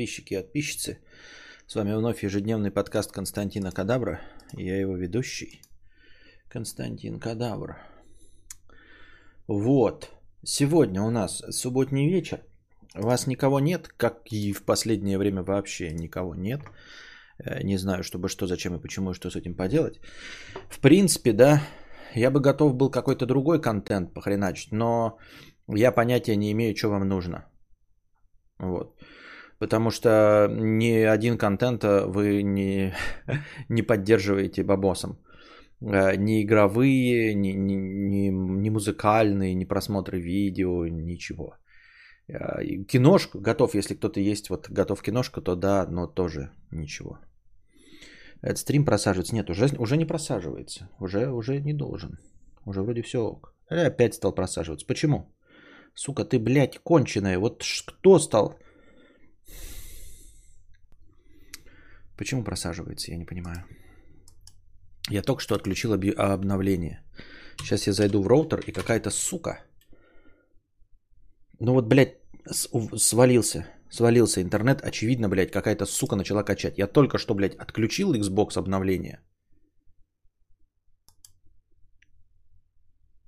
подписчики и подписчицы. С вами вновь ежедневный подкаст Константина Кадавра. Я его ведущий. Константин Кадавр. Вот. Сегодня у нас субботний вечер. Вас никого нет, как и в последнее время вообще никого нет. Э, не знаю, чтобы что, зачем и почему, и что с этим поделать. В принципе, да, я бы готов был какой-то другой контент похреначить, но я понятия не имею, что вам нужно. Вот. Потому что ни один контент вы не, не поддерживаете бабосом. Э, ни игровые, ни, ни, ни, ни музыкальные, ни просмотры видео, ничего. Э, киношку готов, если кто-то есть, вот готов киношку, то да, но тоже ничего. Этот стрим просаживается. Нет, уже, уже не просаживается. Уже, уже не должен. Уже вроде все ок. Опять стал просаживаться. Почему? Сука, ты, блядь, конченая. Вот кто стал... Почему просаживается, я не понимаю. Я только что отключил обновление. Сейчас я зайду в роутер и какая-то сука. Ну вот, блядь, свалился. Свалился интернет. Очевидно, блядь, какая-то сука начала качать. Я только что, блядь, отключил Xbox обновление.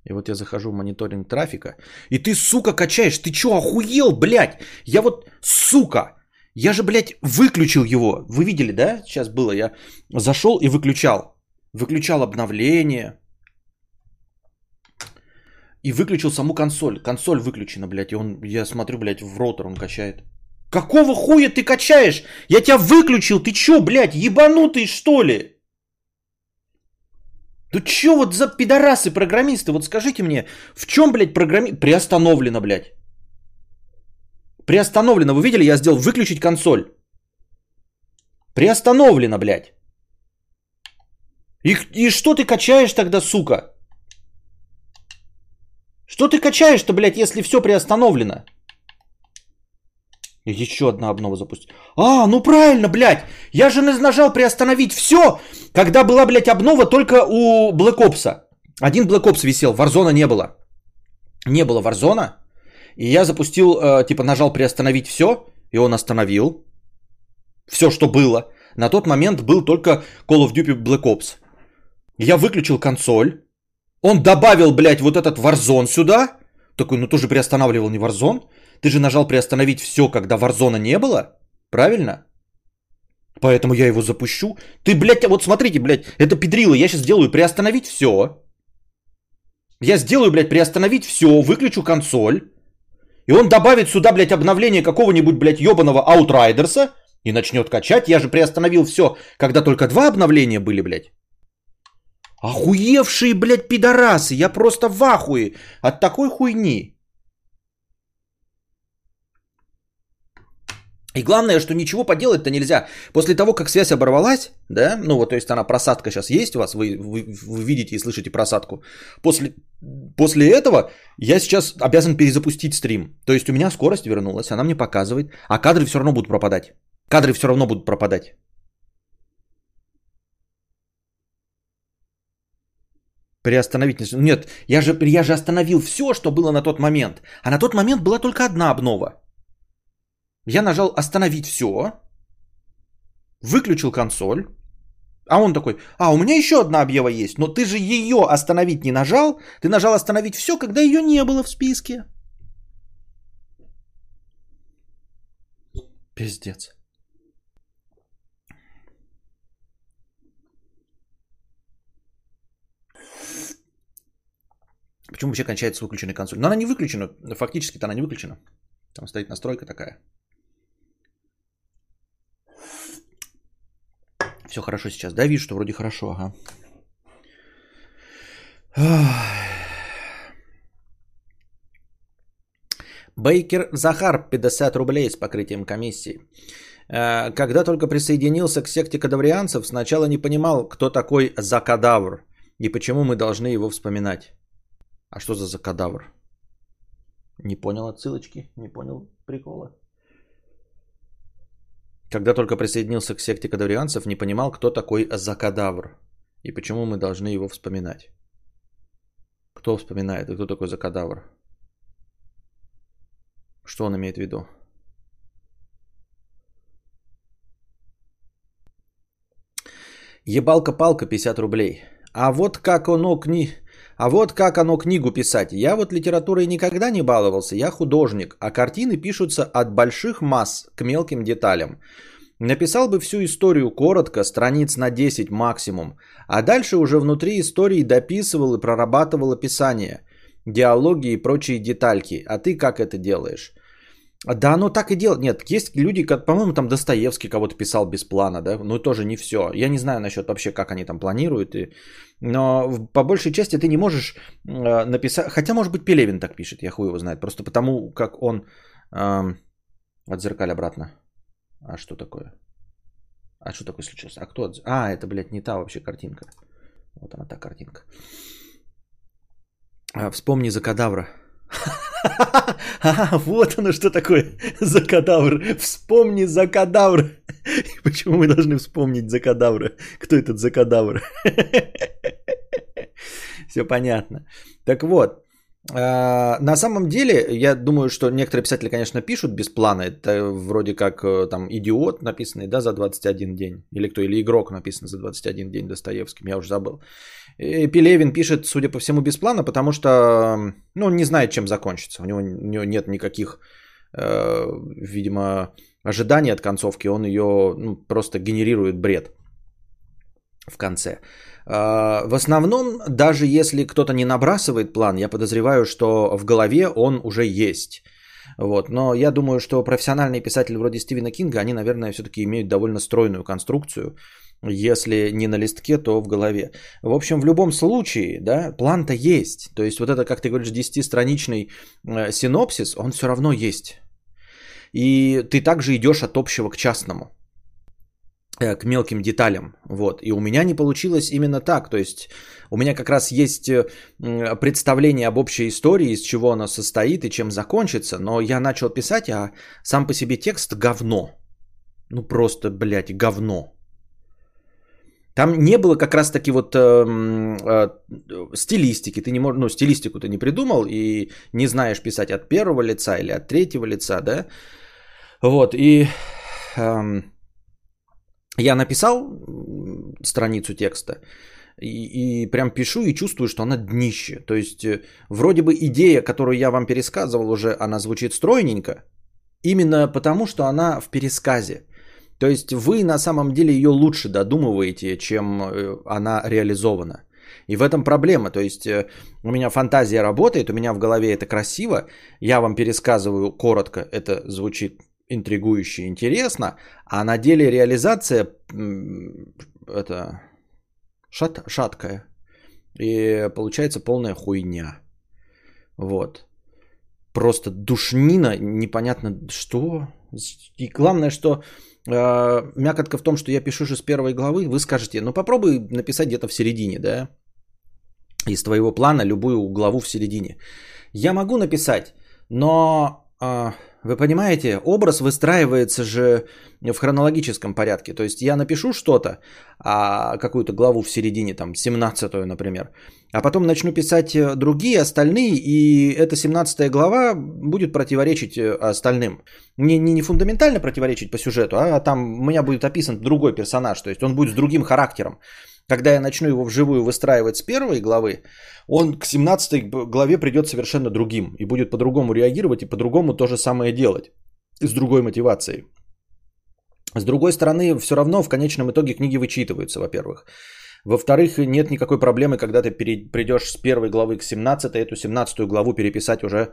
И вот я захожу в мониторинг трафика. И ты, сука, качаешь. Ты чё, охуел, блядь? Я вот, сука, я же, блядь, выключил его. Вы видели, да? Сейчас было. Я зашел и выключал. Выключал обновление. И выключил саму консоль. Консоль выключена, блядь. И он, я смотрю, блядь, в ротор он качает. Какого хуя ты качаешь? Я тебя выключил. Ты чё, блядь, ебанутый что ли? Ну чё вот за пидорасы программисты? Вот скажите мне, в чем, блядь, программи... Приостановлено, блядь. Приостановлено. Вы видели, я сделал выключить консоль. Приостановлено, блядь. И, и что ты качаешь тогда, сука? Что ты качаешь-то, блядь, если все приостановлено? Еще одна обнова запустить. А, ну правильно, блядь. Я же нажал приостановить все, когда была, блядь, обнова только у Black Ops. Один Black Ops висел, Warzone не было. Не было Warzone. И я запустил, э, типа нажал приостановить все, и он остановил. Все, что было. На тот момент был только Call of Duty Black Ops. Я выключил консоль. Он добавил, блядь, вот этот Warzone сюда. Такой, ну тоже приостанавливал не Warzone. Ты же нажал приостановить все, когда Warzone не было. Правильно? Поэтому я его запущу. Ты, блядь, вот смотрите, блядь, это педрило. Я сейчас сделаю приостановить все. Я сделаю, блядь, приостановить все, выключу консоль. И он добавит сюда, блядь, обновление какого-нибудь, блядь, ебаного Аутрайдерса и начнет качать. Я же приостановил все, когда только два обновления были, блядь. Охуевшие, блядь, пидорасы. Я просто в ахуе от такой хуйни. И главное, что ничего поделать-то нельзя. После того, как связь оборвалась, да, ну вот, то есть она просадка сейчас есть у вас, вы, вы, вы видите и слышите просадку. После, после этого я сейчас обязан перезапустить стрим. То есть у меня скорость вернулась, она мне показывает, а кадры все равно будут пропадать. Кадры все равно будут пропадать. Приостановить не... Нет, я же, я же остановил все, что было на тот момент. А на тот момент была только одна обнова. Я нажал остановить все. Выключил консоль. А он такой, а у меня еще одна объява есть, но ты же ее остановить не нажал. Ты нажал остановить все, когда ее не было в списке. Пиздец. Почему вообще кончается выключенная консоль? Но она не выключена. Фактически-то она не выключена. Там стоит настройка такая. Все хорошо сейчас. Да, вижу, что вроде хорошо, ага. Бейкер Захар, 50 рублей с покрытием комиссии. Э, когда только присоединился к секте кадаврианцев, сначала не понимал, кто такой Закадавр и почему мы должны его вспоминать. А что за Закадавр? Не понял отсылочки, не понял прикола. Когда только присоединился к секте кадаврианцев, не понимал, кто такой Закадавр и почему мы должны его вспоминать. Кто вспоминает кто такой Закадавр? Что он имеет в виду? Ебалка-палка 50 рублей. А вот как оно к ней... А вот как оно книгу писать. Я вот литературой никогда не баловался, я художник, а картины пишутся от больших масс к мелким деталям. Написал бы всю историю коротко, страниц на 10 максимум, а дальше уже внутри истории дописывал и прорабатывал описание, диалоги и прочие детальки. А ты как это делаешь? Да, оно так и делает. Нет, есть люди, как, по-моему, там Достоевский кого-то писал без плана, да, но тоже не все. Я не знаю насчет вообще, как они там планируют, и... но по большей части ты не можешь э, написать, хотя, может быть, Пелевин так пишет, я хуй его знает, просто потому, как он э, отзеркаль обратно. А что такое? А что такое случилось? А кто? А, это, блядь, не та вообще картинка. Вот она та картинка. А, вспомни за кадавра. А, вот оно что такое за кадавр. Вспомни за кадавр. Почему мы должны вспомнить за кадавра? Кто этот за кадавр? Все понятно. Так вот, на самом деле, я думаю, что некоторые писатели, конечно, пишут без плана. Это вроде как э, там идиот написанный, да, за 21 день. Или кто, или игрок написан за 21 день Достоевским, я уже забыл. И Пелевин пишет, судя по всему, без плана, потому что, ну, он не знает, чем закончится. У него, у него нет никаких, э, видимо, ожиданий от концовки. Он ее ну, просто генерирует бред в конце. А, в основном, даже если кто-то не набрасывает план, я подозреваю, что в голове он уже есть. Вот. Но я думаю, что профессиональные писатели вроде Стивена Кинга, они, наверное, все-таки имеют довольно стройную конструкцию. Если не на листке, то в голове. В общем, в любом случае, да, план-то есть. То есть вот это, как ты говоришь, 10-страничный э, синопсис, он все равно есть. И ты также идешь от общего к частному. Э, к мелким деталям. Вот. И у меня не получилось именно так. То есть у меня как раз есть э, представление об общей истории, из чего она состоит и чем закончится. Но я начал писать, а сам по себе текст говно. Ну просто, блядь, говно. Там не было как раз таки вот э, э, стилистики. Ты не можешь, ну, стилистику ты не придумал и не знаешь писать от первого лица или от третьего лица, да? Вот, и э, я написал страницу текста и, и прям пишу и чувствую, что она днище. То есть э, вроде бы идея, которую я вам пересказывал уже, она звучит стройненько, именно потому, что она в пересказе. То есть вы на самом деле ее лучше додумываете, чем э, она реализована. И в этом проблема. То есть э, у меня фантазия работает, у меня в голове это красиво, я вам пересказываю коротко, это звучит интригующе интересно, а на деле реализация это шат, шаткая. И получается полная хуйня. Вот. Просто душнина, непонятно что. И главное, что э, мякотка в том, что я пишу же с первой главы, вы скажете, ну попробуй написать где-то в середине, да, из твоего плана любую главу в середине. Я могу написать, но э, вы понимаете, образ выстраивается же в хронологическом порядке. То есть я напишу что-то, а какую-то главу в середине, там, 17 например, а потом начну писать э, другие, остальные, и эта 17 глава будет противоречить э, остальным. Не, не, не фундаментально противоречить по сюжету, а там у меня будет описан другой персонаж, то есть он будет с другим характером. Когда я начну его вживую выстраивать с первой главы, он к 17 главе придет совершенно другим и будет по-другому реагировать и по-другому то же самое делать с другой мотивацией. С другой стороны, все равно в конечном итоге книги вычитываются, во-первых. Во-вторых, нет никакой проблемы, когда ты придешь с первой главы к 17, эту 17 главу переписать уже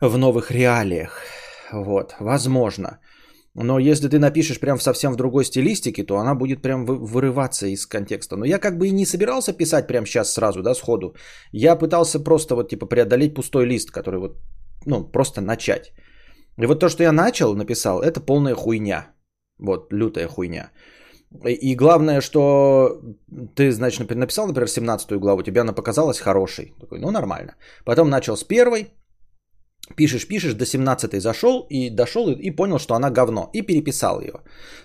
в новых реалиях. Вот, возможно. Но если ты напишешь прям совсем в другой стилистике, то она будет прям вырываться из контекста. Но я как бы и не собирался писать прям сейчас сразу, да, сходу. Я пытался просто вот типа преодолеть пустой лист, который вот, ну, просто начать. И вот то, что я начал, написал, это полная хуйня. Вот, лютая хуйня. И главное, что ты, значит, написал, например, 17 главу, тебе она показалась хорошей. Такой, ну, нормально. Потом начал с первой, пишешь, пишешь, до 17 зашел и дошел и, и понял, что она говно, и переписал ее.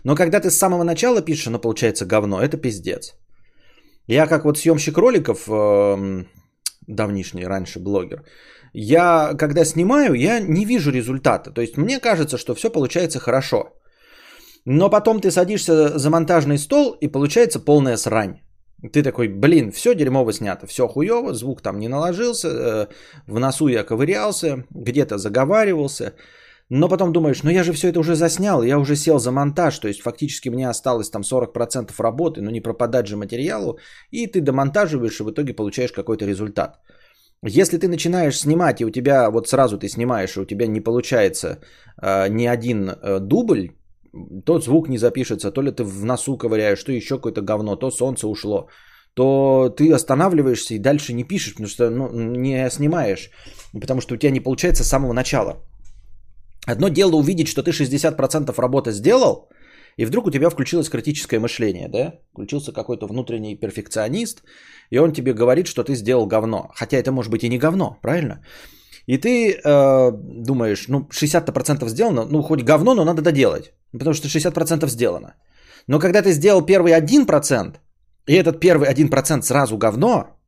Но когда ты с самого начала пишешь, она получается говно, это пиздец. Я как вот съемщик роликов, э, давнишний раньше блогер, я когда снимаю, я не вижу результата. То есть мне кажется, что все получается хорошо. Но потом ты садишься за монтажный стол, и получается полная срань. Ты такой, блин, все дерьмово снято, все хуево, звук там не наложился, э, в носу я ковырялся, где-то заговаривался. Но потом думаешь, ну я же все это уже заснял, я уже сел за монтаж, то есть фактически мне осталось там 40% работы, но не пропадать же материалу, и ты домонтаживаешь, и в итоге получаешь какой-то результат. Если ты начинаешь снимать, и у тебя вот сразу ты снимаешь, и у тебя не получается э, ни один э, дубль, тот звук не запишется, то ли ты в носу ковыряешь, то еще какое-то говно, то солнце ушло, то ты останавливаешься и дальше не пишешь, потому что ну, не снимаешь, потому что у тебя не получается с самого начала. Одно дело увидеть, что ты 60% работы сделал, и вдруг у тебя включилось критическое мышление, да? Включился какой-то внутренний перфекционист, и он тебе говорит, что ты сделал говно. Хотя это может быть и не говно, правильно? И ты э, думаешь, ну 60% сделано, ну хоть говно, но надо доделать. Потому что 60% сделано. Но когда ты сделал первый 1%, и этот первый 1% сразу говно,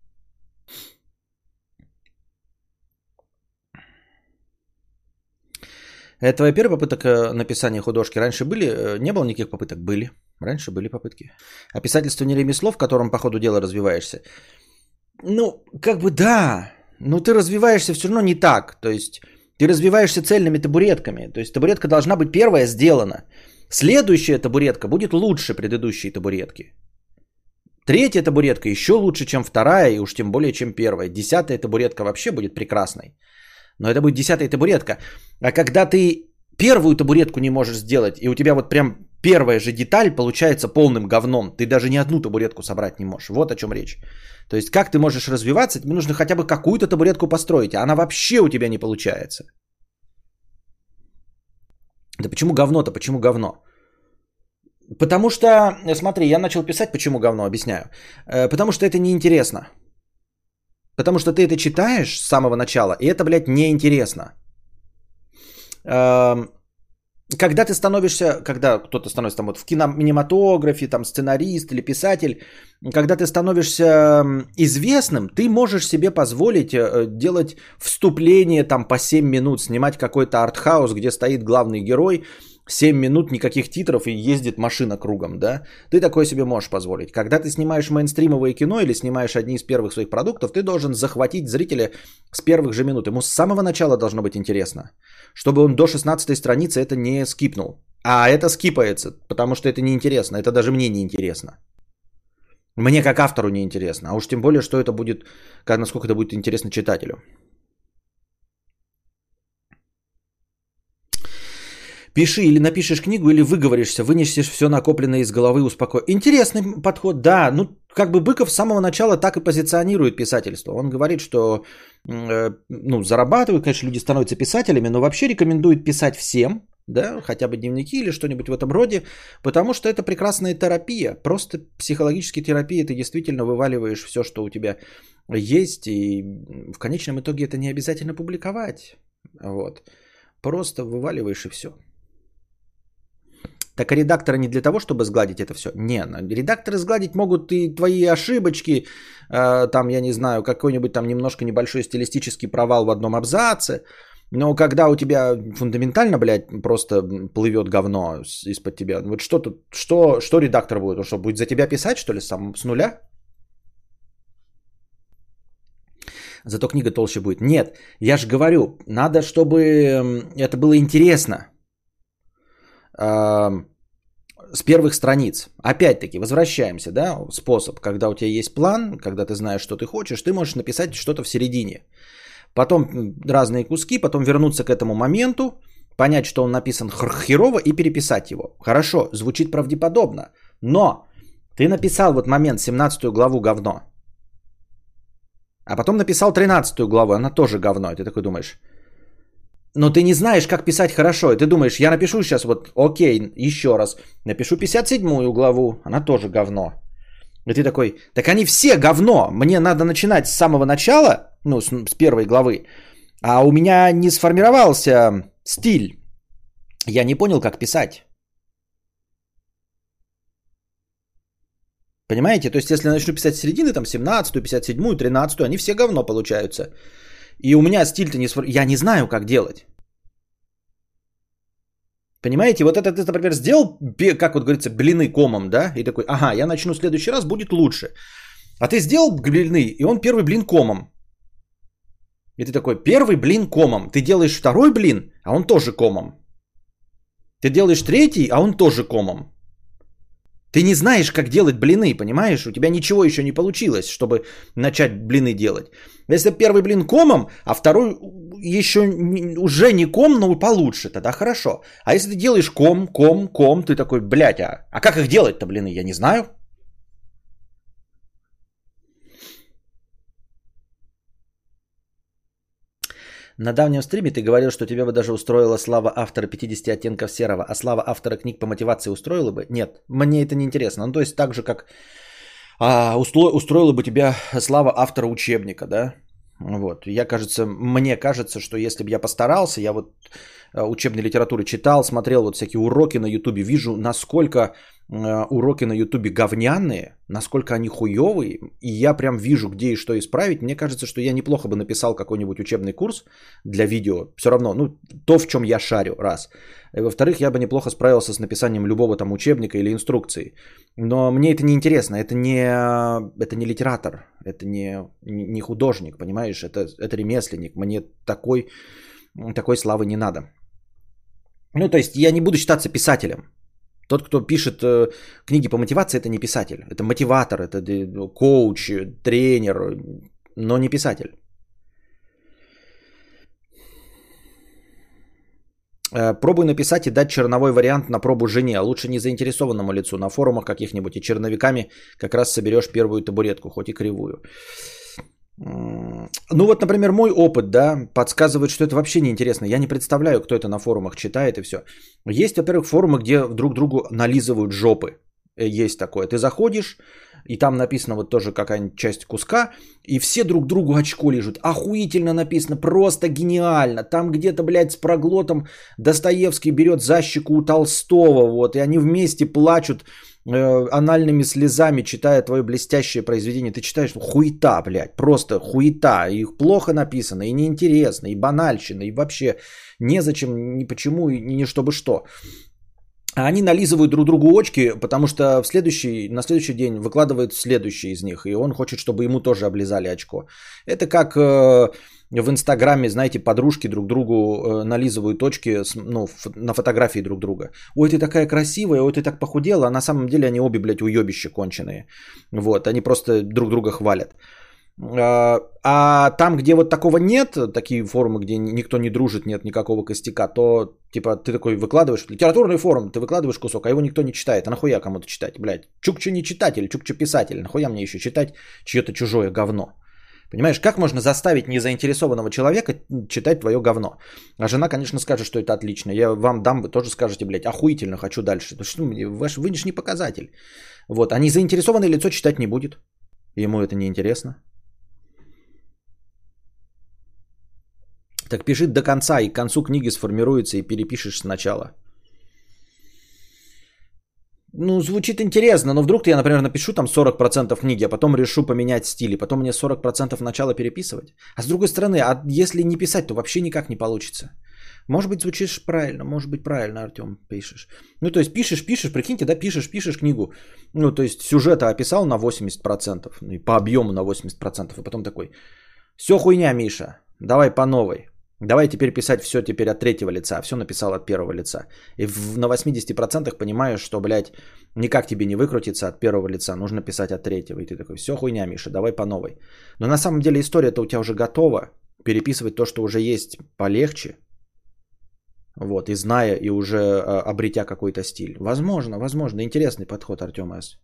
Это твоя первая попытка написания художки. Раньше были? Э, не было никаких попыток? Были. Раньше были попытки. А писательство не ремесло, в котором по ходу дела развиваешься? Ну, как бы да. Но ты развиваешься все равно не так. То есть ты развиваешься цельными табуретками. То есть табуретка должна быть первая сделана. Следующая табуретка будет лучше предыдущей табуретки. Третья табуретка еще лучше, чем вторая, и уж тем более, чем первая. Десятая табуретка вообще будет прекрасной. Но это будет десятая табуретка. А когда ты первую табуретку не можешь сделать, и у тебя вот прям первая же деталь получается полным говном, ты даже ни одну табуретку собрать не можешь. Вот о чем речь. То есть как ты можешь развиваться, тебе нужно хотя бы какую-то табуретку построить, а она вообще у тебя не получается. Да почему говно-то, почему говно? Потому что, смотри, я начал писать, почему говно, объясняю. Э, потому что это неинтересно. Потому что ты это читаешь с самого начала, и это, блядь, неинтересно. Эм, когда ты становишься, когда кто-то становится там вот в кинематографе, там сценарист или писатель, когда ты становишься известным, ты можешь себе позволить э, делать вступление там по 7 минут, снимать какой-то артхаус, где стоит главный герой, 7 минут никаких титров и ездит машина кругом, да? Ты такое себе можешь позволить. Когда ты снимаешь мейнстримовое кино или снимаешь одни из первых своих продуктов, ты должен захватить зрителя с первых же минут. Ему с самого начала должно быть интересно. Чтобы он до 16 страницы это не скипнул. А это скипается, потому что это неинтересно. Это даже мне не интересно. Мне как автору не интересно. А уж тем более, что это будет, насколько это будет интересно читателю. Пиши или напишешь книгу, или выговоришься, вынесешь все накопленное из головы, успокой. Интересный подход, да. Ну, как бы Быков с самого начала так и позиционирует писательство. Он говорит, что э, ну, зарабатывают, конечно, люди становятся писателями, но вообще рекомендует писать всем, да, хотя бы дневники или что-нибудь в этом роде, потому что это прекрасная терапия. Просто психологическая терапия, ты действительно вываливаешь все, что у тебя есть, и в конечном итоге это не обязательно публиковать. Вот. Просто вываливаешь и все. Так а редакторы не для того, чтобы сгладить это все? Не, ну, редакторы сгладить могут и твои ошибочки, э, там, я не знаю, какой-нибудь там немножко небольшой стилистический провал в одном абзаце, но когда у тебя фундаментально, блядь, просто плывет говно из-под тебя, вот что тут, что, что редактор будет? Он что, будет за тебя писать, что ли, сам с нуля? Зато книга толще будет. Нет, я же говорю, надо, чтобы это было интересно с первых страниц. Опять-таки, возвращаемся, да, способ, когда у тебя есть план, когда ты знаешь, что ты хочешь, ты можешь написать что-то в середине. Потом разные куски, потом вернуться к этому моменту, понять, что он написан херово и переписать его. Хорошо, звучит правдеподобно, но ты написал вот момент 17 главу говно, а потом написал 13 главу, она тоже говно, и ты такой думаешь, но ты не знаешь, как писать хорошо. И ты думаешь, я напишу сейчас вот, окей, еще раз. Напишу 57 главу, она тоже говно. И ты такой, так они все говно. Мне надо начинать с самого начала, ну, с, с первой главы. А у меня не сформировался стиль. Я не понял, как писать. Понимаете? То есть, если я начну писать с середины, там, 17, 57, 13, они все говно получаются. И у меня стиль-то не сформирован. Я не знаю, как делать. Понимаете, вот это ты, например, сделал, как вот говорится, блины комом, да, и такой, ага, я начну в следующий раз, будет лучше. А ты сделал блины, и он первый блин комом. И ты такой, первый блин комом. Ты делаешь второй блин, а он тоже комом. Ты делаешь третий, а он тоже комом. Ты не знаешь, как делать блины, понимаешь? У тебя ничего еще не получилось, чтобы начать блины делать. Если первый блин комом, а второй еще уже не ком, но получше, тогда хорошо. А если ты делаешь ком, ком, ком, ты такой, блядь, а, а как их делать-то блины, я не знаю. На давнем стриме ты говорил, что тебя бы даже устроила слава автора 50 оттенков серого, а слава автора книг по мотивации устроила бы? Нет, мне это не интересно. Ну, то есть так же, как а, устроила бы тебя слава автора учебника, да? Вот. Я, кажется, мне кажется, что если бы я постарался, я вот э, учебной литературы читал, смотрел вот всякие уроки на ютубе, вижу, насколько уроки на ютубе говняные, насколько они хуевые, и я прям вижу, где и что исправить. Мне кажется, что я неплохо бы написал какой-нибудь учебный курс для видео. Все равно, ну, то, в чем я шарю, раз. И во-вторых, я бы неплохо справился с написанием любого там учебника или инструкции. Но мне это не интересно, это не, это не литератор, это не, не художник, понимаешь, это, это ремесленник. Мне такой, такой славы не надо. Ну, то есть я не буду считаться писателем. Тот, кто пишет э, книги по мотивации, это не писатель. Это мотиватор, это э, коуч, тренер, но не писатель. Э, пробуй написать и дать черновой вариант на пробу жене, а лучше не заинтересованному лицу, на форумах каких-нибудь и черновиками как раз соберешь первую табуретку, хоть и кривую. Ну вот, например, мой опыт, да, подсказывает, что это вообще неинтересно. Я не представляю, кто это на форумах читает и все. Есть, во-первых, форумы, где друг другу нализывают жопы. Э, есть такое. Ты заходишь, и там написано вот тоже какая-нибудь часть куска, и все друг другу очко лежат. Охуительно написано, просто гениально. Там где-то, блядь, с проглотом Достоевский берет защику у Толстого, вот, и они вместе плачут анальными слезами, читая твое блестящее произведение. Ты читаешь, хуета, блядь, просто хуета. Их плохо написано, и неинтересно, и банальщина, и вообще незачем, ни почему, и ни чтобы что. А они нализывают друг другу очки, потому что в следующий, на следующий день выкладывает следующий из них, и он хочет, чтобы ему тоже облизали очко. Это как э, в Инстаграме, знаете, подружки друг другу э, нализывают точки ну, на фотографии друг друга. Ой, ты такая красивая, ой, ты так похудела, а на самом деле они обе, блядь, уебища конченые. Вот, они просто друг друга хвалят. А, а там, где вот такого нет, такие форумы, где никто не дружит, нет никакого костяка, то типа ты такой выкладываешь, литературный форум, ты выкладываешь кусок, а его никто не читает. А нахуя кому-то читать, блядь? Чукча не читатель, Чукча писатель. Нахуя мне еще читать чье-то чужое говно? Понимаешь, как можно заставить незаинтересованного человека читать твое говно? А жена, конечно, скажет, что это отлично. Я вам дам, вы тоже скажете, блядь, охуительно, хочу дальше. Потому что ну, ваш вынешний показатель. Вот, а незаинтересованное лицо читать не будет. Ему это не интересно. Так пиши до конца, и к концу книги сформируется, и перепишешь сначала. Ну, звучит интересно, но вдруг я, например, напишу там 40% книги, а потом решу поменять стиль, и потом мне 40% начала переписывать. А с другой стороны, а если не писать, то вообще никак не получится. Может быть, звучишь правильно, может быть, правильно, Артем, пишешь. Ну, то есть пишешь, пишешь, прикиньте, да, пишешь, пишешь книгу. Ну, то есть сюжета описал на 80%, ну, и по объему на 80%, и потом такой, все хуйня, Миша, давай по новой. Давай теперь писать все теперь от третьего лица, все написал от первого лица. И в, на 80% понимаешь, что, блядь, никак тебе не выкрутиться от первого лица, нужно писать от третьего. И ты такой, все хуйня, Миша, давай по новой. Но на самом деле история-то у тебя уже готова. Переписывать то, что уже есть, полегче. Вот, и зная, и уже а, обретя какой-то стиль. Возможно, возможно. Интересный подход, Артем С.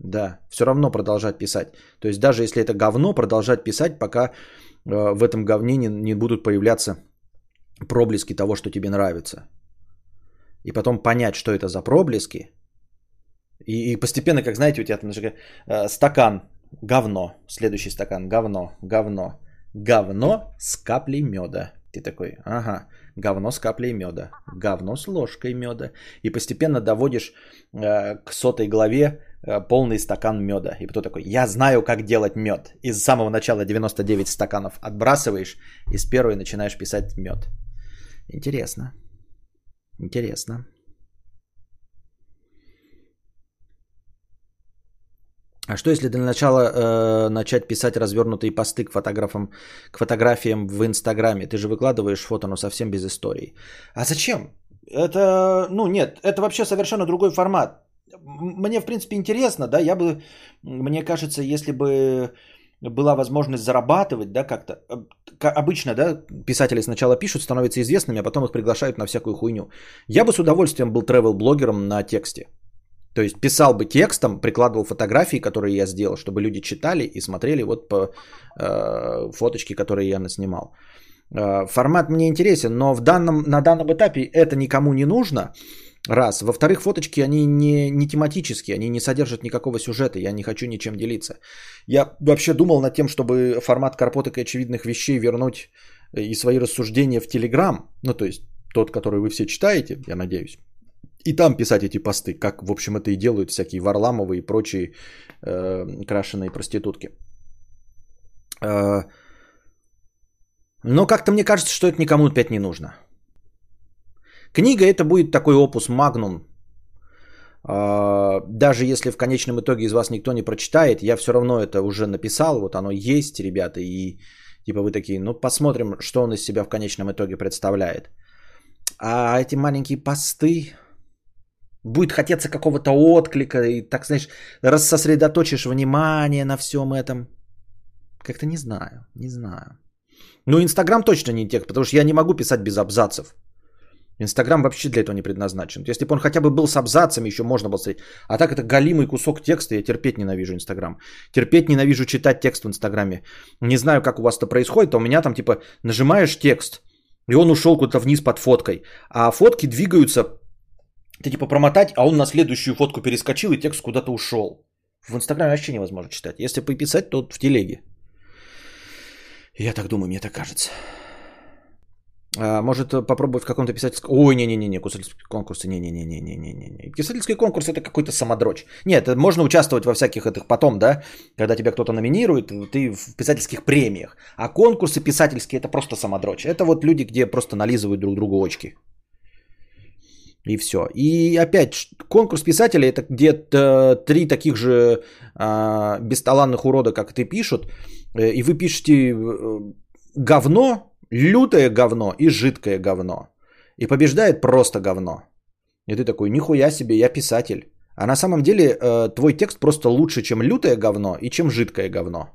Да, все равно продолжать писать. То есть даже если это говно, продолжать писать, пока в этом говне не, не будут появляться проблески того, что тебе нравится. И потом понять, что это за проблески. И, и постепенно, как знаете, у тебя там э, стакан говно, следующий стакан говно, говно, говно с каплей меда. Ты такой, ага, говно с каплей меда, говно с ложкой меда. И постепенно доводишь э, к сотой главе Э, полный стакан меда. И потом такой, я знаю, как делать мед. И с самого начала 99 стаканов отбрасываешь, и с первой начинаешь писать мед. Интересно. Интересно. А что если для начала э, начать писать развернутые посты к фотографам, к фотографиям в Инстаграме? Ты же выкладываешь фото, но совсем без истории. А зачем? Это, ну нет, это вообще совершенно другой формат. Мне, в принципе, интересно, да, я бы, мне кажется, если бы была возможность зарабатывать, да, как-то. Э, обычно, да, писатели сначала пишут, становятся известными, а потом их приглашают на всякую хуйню. Я бы с удовольствием был travel-блогером на тексте. То есть писал бы текстом, прикладывал фотографии, которые я сделал, чтобы люди читали и смотрели вот по э, фоточке, которые я наснимал. Э, формат мне интересен, но в данном, на данном этапе это никому не нужно. Раз. Во-вторых, фоточки, они не, не тематические, они не содержат никакого сюжета, я не хочу ничем делиться. Я вообще думал над тем, чтобы формат карпоток и очевидных вещей вернуть и свои рассуждения в Телеграм, ну то есть тот, который вы все читаете, я надеюсь, и там писать эти посты, как, в общем, это и делают всякие Варламовы и прочие э, крашеные проститутки. Э, но как-то мне кажется, что это никому опять не нужно. Книга это будет такой опус магнум. А, даже если в конечном итоге из вас никто не прочитает, я все равно это уже написал, вот оно есть, ребята, и типа вы такие, ну посмотрим, что он из себя в конечном итоге представляет. А эти маленькие посты, будет хотеться какого-то отклика, и так, знаешь, рассосредоточишь внимание на всем этом. Как-то не знаю, не знаю. Ну, Инстаграм точно не тех, потому что я не могу писать без абзацев. Инстаграм вообще для этого не предназначен. Если бы он хотя бы был с абзацами, еще можно было смотреть. А так это галимый кусок текста, я терпеть ненавижу Инстаграм. Терпеть ненавижу читать текст в Инстаграме. Не знаю, как у вас это происходит, а у меня там типа нажимаешь текст, и он ушел куда-то вниз под фоткой. А фотки двигаются, ты типа промотать, а он на следующую фотку перескочил, и текст куда-то ушел. В Инстаграме вообще невозможно читать. Если пописать, то в телеге. Я так думаю, мне так кажется. А, может попробовать в каком-то писательском... Ой, не-не-не, писательские конкурсы, не-не-не-не-не-не. Писательский конкурс это какой-то самодрочь. Нет, можно участвовать во всяких этих потом, да, когда тебя кто-то номинирует, ты в писательских премиях. А конкурсы писательские это просто самодрочь. Это вот люди, где просто нализывают друг другу очки. И все. И опять, конкурс писателей это где-то три таких же а, бесталанных урода, как ты пишут. Э, и вы пишете э, говно, лютое говно и жидкое говно. И побеждает просто говно. И ты такой, нихуя себе, я писатель. А на самом деле э, твой текст просто лучше, чем лютое говно и чем жидкое говно.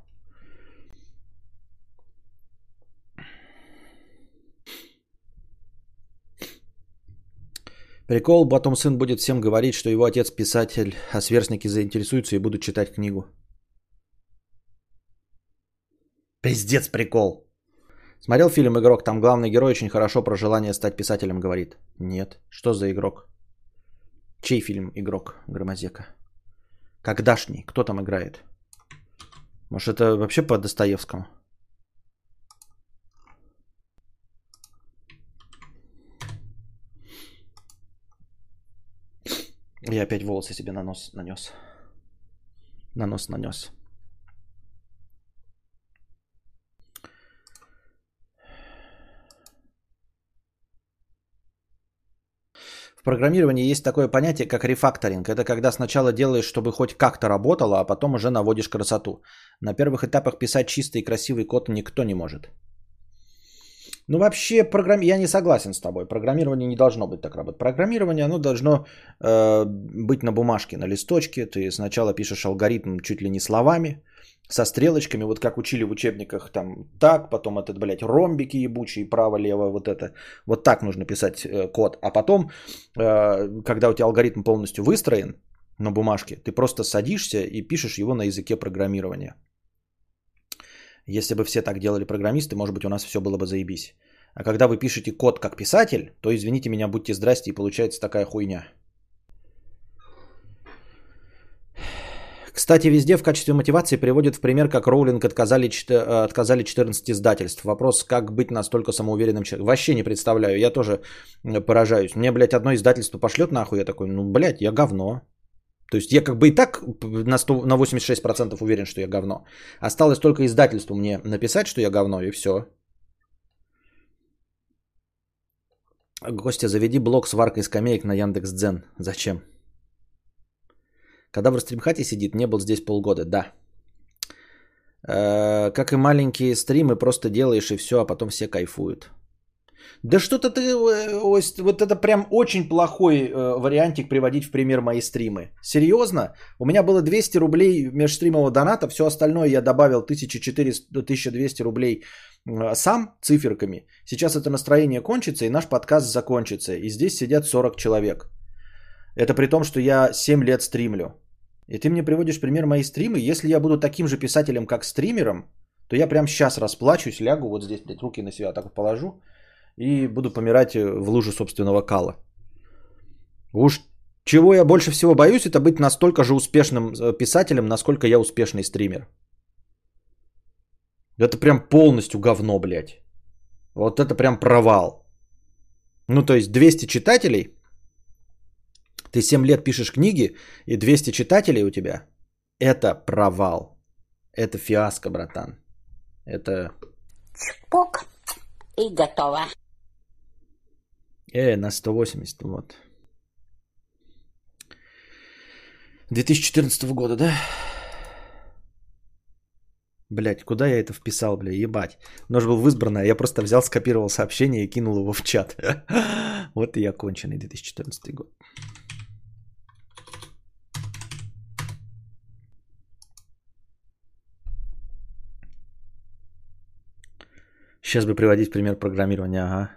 Прикол, потом сын будет всем говорить, что его отец писатель, а сверстники заинтересуются и будут читать книгу. Пиздец прикол. Смотрел фильм «Игрок», там главный герой очень хорошо про желание стать писателем говорит. Нет. Что за игрок? Чей фильм «Игрок» Громозека? Когда-шний? Кто там играет? Может, это вообще по Достоевскому? Я опять волосы себе на нос нанес. На нос нанес. В программировании есть такое понятие, как рефакторинг. Это когда сначала делаешь, чтобы хоть как-то работало, а потом уже наводишь красоту. На первых этапах писать чистый и красивый код никто не может. Ну, вообще, программ... я не согласен с тобой. Программирование не должно быть так работать. Программирование, оно должно э, быть на бумажке, на листочке. Ты сначала пишешь алгоритм чуть ли не словами, со стрелочками, вот как учили в учебниках, там так, потом этот, блядь, ромбики ебучие, право-лево, вот это. Вот так нужно писать э, код. А потом, э, когда у тебя алгоритм полностью выстроен на бумажке, ты просто садишься и пишешь его на языке программирования. Если бы все так делали программисты, может быть, у нас все было бы заебись. А когда вы пишете код как писатель, то, извините меня, будьте здрасте, и получается такая хуйня. Кстати, везде в качестве мотивации приводят в пример, как Роулинг отказали, отказали 14 издательств. Вопрос, как быть настолько самоуверенным человеком. Вообще не представляю, я тоже поражаюсь. Мне, блядь, одно издательство пошлет нахуй, я такой, ну, блядь, я говно. То есть я как бы и так на, 100, на 86% уверен, что я говно. Осталось только издательству мне написать, что я говно, и все. Гостя, заведи блок с варкой скамеек на Яндекс Дзен. Зачем? Когда в стримхате сидит, не был здесь полгода. Да. Э, как и маленькие стримы, просто делаешь и все, а потом все кайфуют. Да что-то ты, э, вот это прям очень плохой э, вариантик приводить в пример мои стримы. Серьезно? У меня было 200 рублей межстримового доната, все остальное я добавил 1400-1200 рублей сам циферками. Сейчас это настроение кончится и наш подкаст закончится. И здесь сидят 40 человек. Это при том, что я 7 лет стримлю. И ты мне приводишь пример мои стримы. Если я буду таким же писателем, как стримером, то я прям сейчас расплачусь, лягу вот здесь, блядь, руки на себя так положу и буду помирать в луже собственного кала. Уж чего я больше всего боюсь, это быть настолько же успешным э, писателем, насколько я успешный стример. Это прям полностью говно, блядь. Вот это прям провал. Ну, то есть 200 читателей, ты 7 лет пишешь книги, и 200 читателей у тебя, это провал. Это фиаско, братан. Это... Чпок. И готово. Э, на 180, вот. 2014 года, да? Блять, куда я это вписал, бля, ебать. Нож был в избранное, я просто взял, скопировал сообщение и кинул его в чат. вот и я конченый 2014 год. Сейчас бы приводить пример программирования, ага.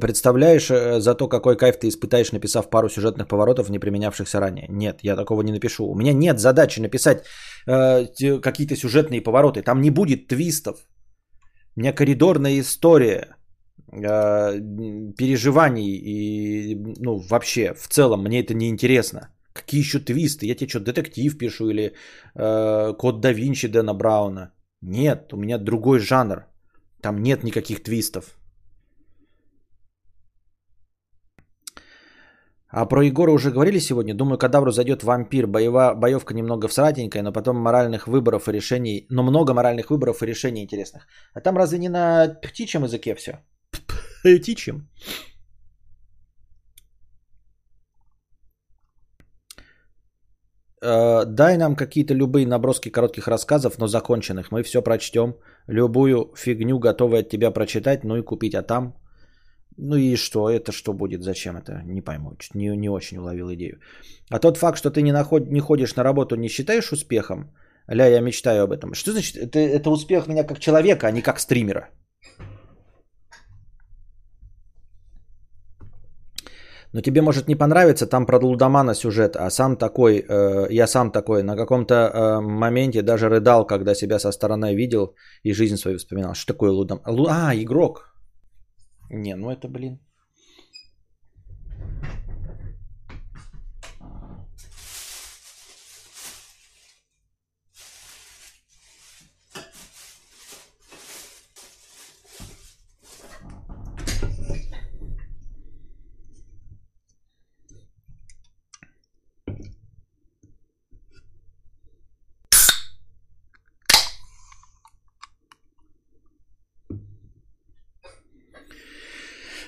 Представляешь э, за то, какой кайф ты испытаешь, написав пару сюжетных поворотов, не применявшихся ранее? Нет, я такого не напишу. У меня нет задачи написать э, какие-то сюжетные повороты. Там не будет твистов. У меня коридорная история э, переживаний и ну вообще в целом мне это не интересно. Какие еще твисты? Я тебе что, детектив пишу или э, Код да Винчи Дэна Брауна? Нет, у меня другой жанр. Там нет никаких твистов. А про Егора уже говорили сегодня. Думаю, кадавру зайдет вампир. Боева, боевка немного всратенькая, но потом моральных выборов и решений. Но много моральных выборов и решений интересных. А там разве не на птичьем языке все? Птичьем. Э, дай нам какие-то любые наброски коротких рассказов, но законченных. Мы все прочтем. Любую фигню готовы от тебя прочитать, ну и купить. А там ну и что? Это что будет? Зачем это? Не пойму. Не, не очень уловил идею. А тот факт, что ты не, наход, не ходишь на работу, не считаешь успехом? Ля, я мечтаю об этом. Что значит? Это, это успех меня как человека, а не как стримера. Но тебе может не понравиться, там про Лудомана сюжет, а сам такой, э, я сам такой, на каком-то э, моменте даже рыдал, когда себя со стороны видел и жизнь свою вспоминал. Что такое Лудоман? А, игрок. Не, ну это, блин.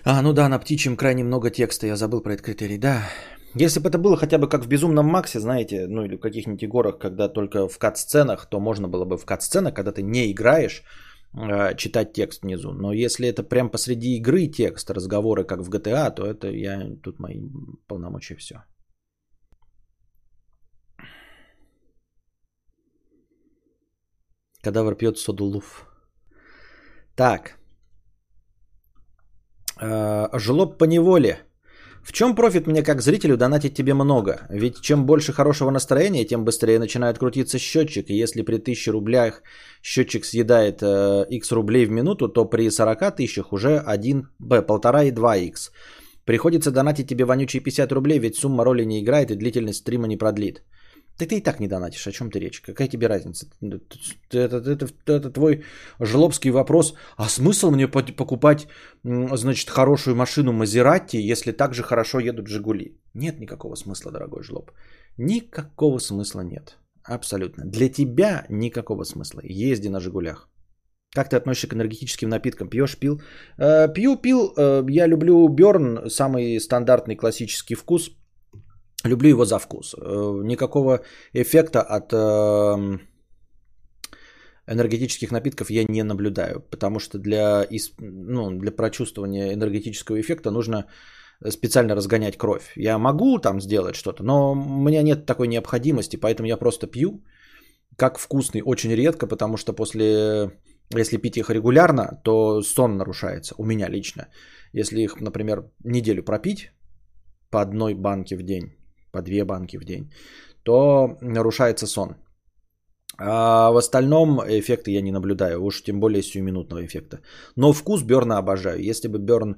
А, ну да, на птичьем крайне много текста, я забыл про этот критерий, да. Если бы это было хотя бы как в Безумном Максе, знаете, ну или в каких-нибудь играх, когда только в кат-сценах, то можно было бы в кат-сценах, когда ты не играешь, э, читать текст внизу. Но если это прям посреди игры текст, разговоры, как в GTA, то это я тут мои полномочия все. Кадавр пьет соду луф. Так. Э, жлоб по неволе. В чем профит мне как зрителю донатить тебе много? Ведь чем больше хорошего настроения, тем быстрее начинает крутиться счетчик. И если при 1000 рублях счетчик съедает э, x рублей в минуту, то при 40 тысячах уже 1, б, 1,5 и 2x. Приходится донатить тебе вонючие 50 рублей, ведь сумма роли не играет и длительность стрима не продлит. Ты, ты и так не донатишь, о чем ты речь? Какая тебе разница? Это, это, это, это твой жлобский вопрос. А смысл мне покупать, значит, хорошую машину Мазерати, если так же хорошо едут Жигули? Нет никакого смысла, дорогой жлоб. Никакого смысла нет. Абсолютно. Для тебя никакого смысла. Езди на Жигулях. Как ты относишься к энергетическим напиткам? Пьешь, пил? Э, пью, пил. Э, я люблю Берн, самый стандартный классический вкус. Люблю его за вкус. Э, никакого эффекта от э, энергетических напитков я не наблюдаю, потому что для, ну, для прочувствования энергетического эффекта нужно специально разгонять кровь. Я могу там сделать что-то, но у меня нет такой необходимости, поэтому я просто пью как вкусный очень редко, потому что после, если пить их регулярно, то сон нарушается, у меня лично. Если их, например, неделю пропить по одной банке в день, по две банки в день, то нарушается сон. А в остальном эффекты я не наблюдаю, уж тем более сиюминутного эффекта. Но вкус Берна обожаю. Если бы Берн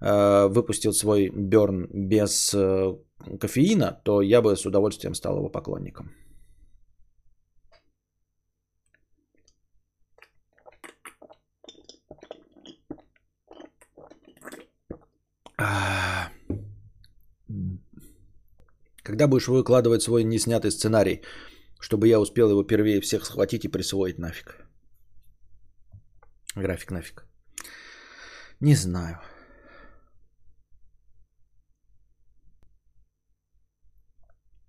э, выпустил свой Берн без э, кофеина, то я бы с удовольствием стал его поклонником. Когда будешь выкладывать свой неснятый сценарий, чтобы я успел его первее всех схватить и присвоить нафиг? График нафиг. Не знаю.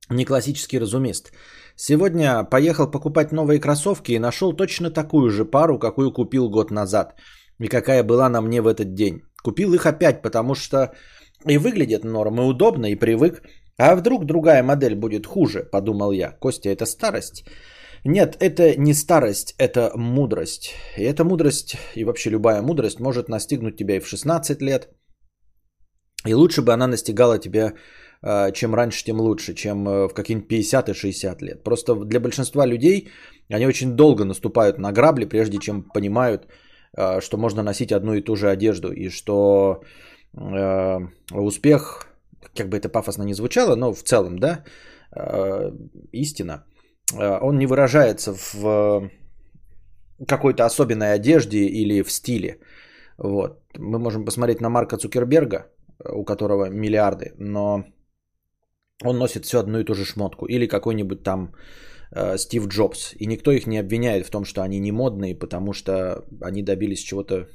Не классический разумист. Сегодня поехал покупать новые кроссовки и нашел точно такую же пару, какую купил год назад. И какая была на мне в этот день. Купил их опять, потому что и выглядят норм, и удобно, и привык. А вдруг другая модель будет хуже, подумал я. Костя, это старость? Нет, это не старость, это мудрость. И эта мудрость, и вообще любая мудрость может настигнуть тебя и в 16 лет. И лучше бы она настигала тебя, а, чем раньше, тем лучше, чем э, в какие-нибудь 50 и 60 лет. Просто для большинства людей они очень долго наступают на грабли, прежде чем понимают, а, что можно носить одну и ту же одежду, и что э, успех как бы это пафосно не звучало, но в целом, да, э, истина, э, он не выражается в какой-то особенной одежде или в стиле. Вот. Мы можем посмотреть на Марка Цукерберга, у которого миллиарды, но он носит все одну и ту же шмотку. Или какой-нибудь там э, Стив Джобс. И никто их не обвиняет в том, что они не модные, потому что они добились чего-то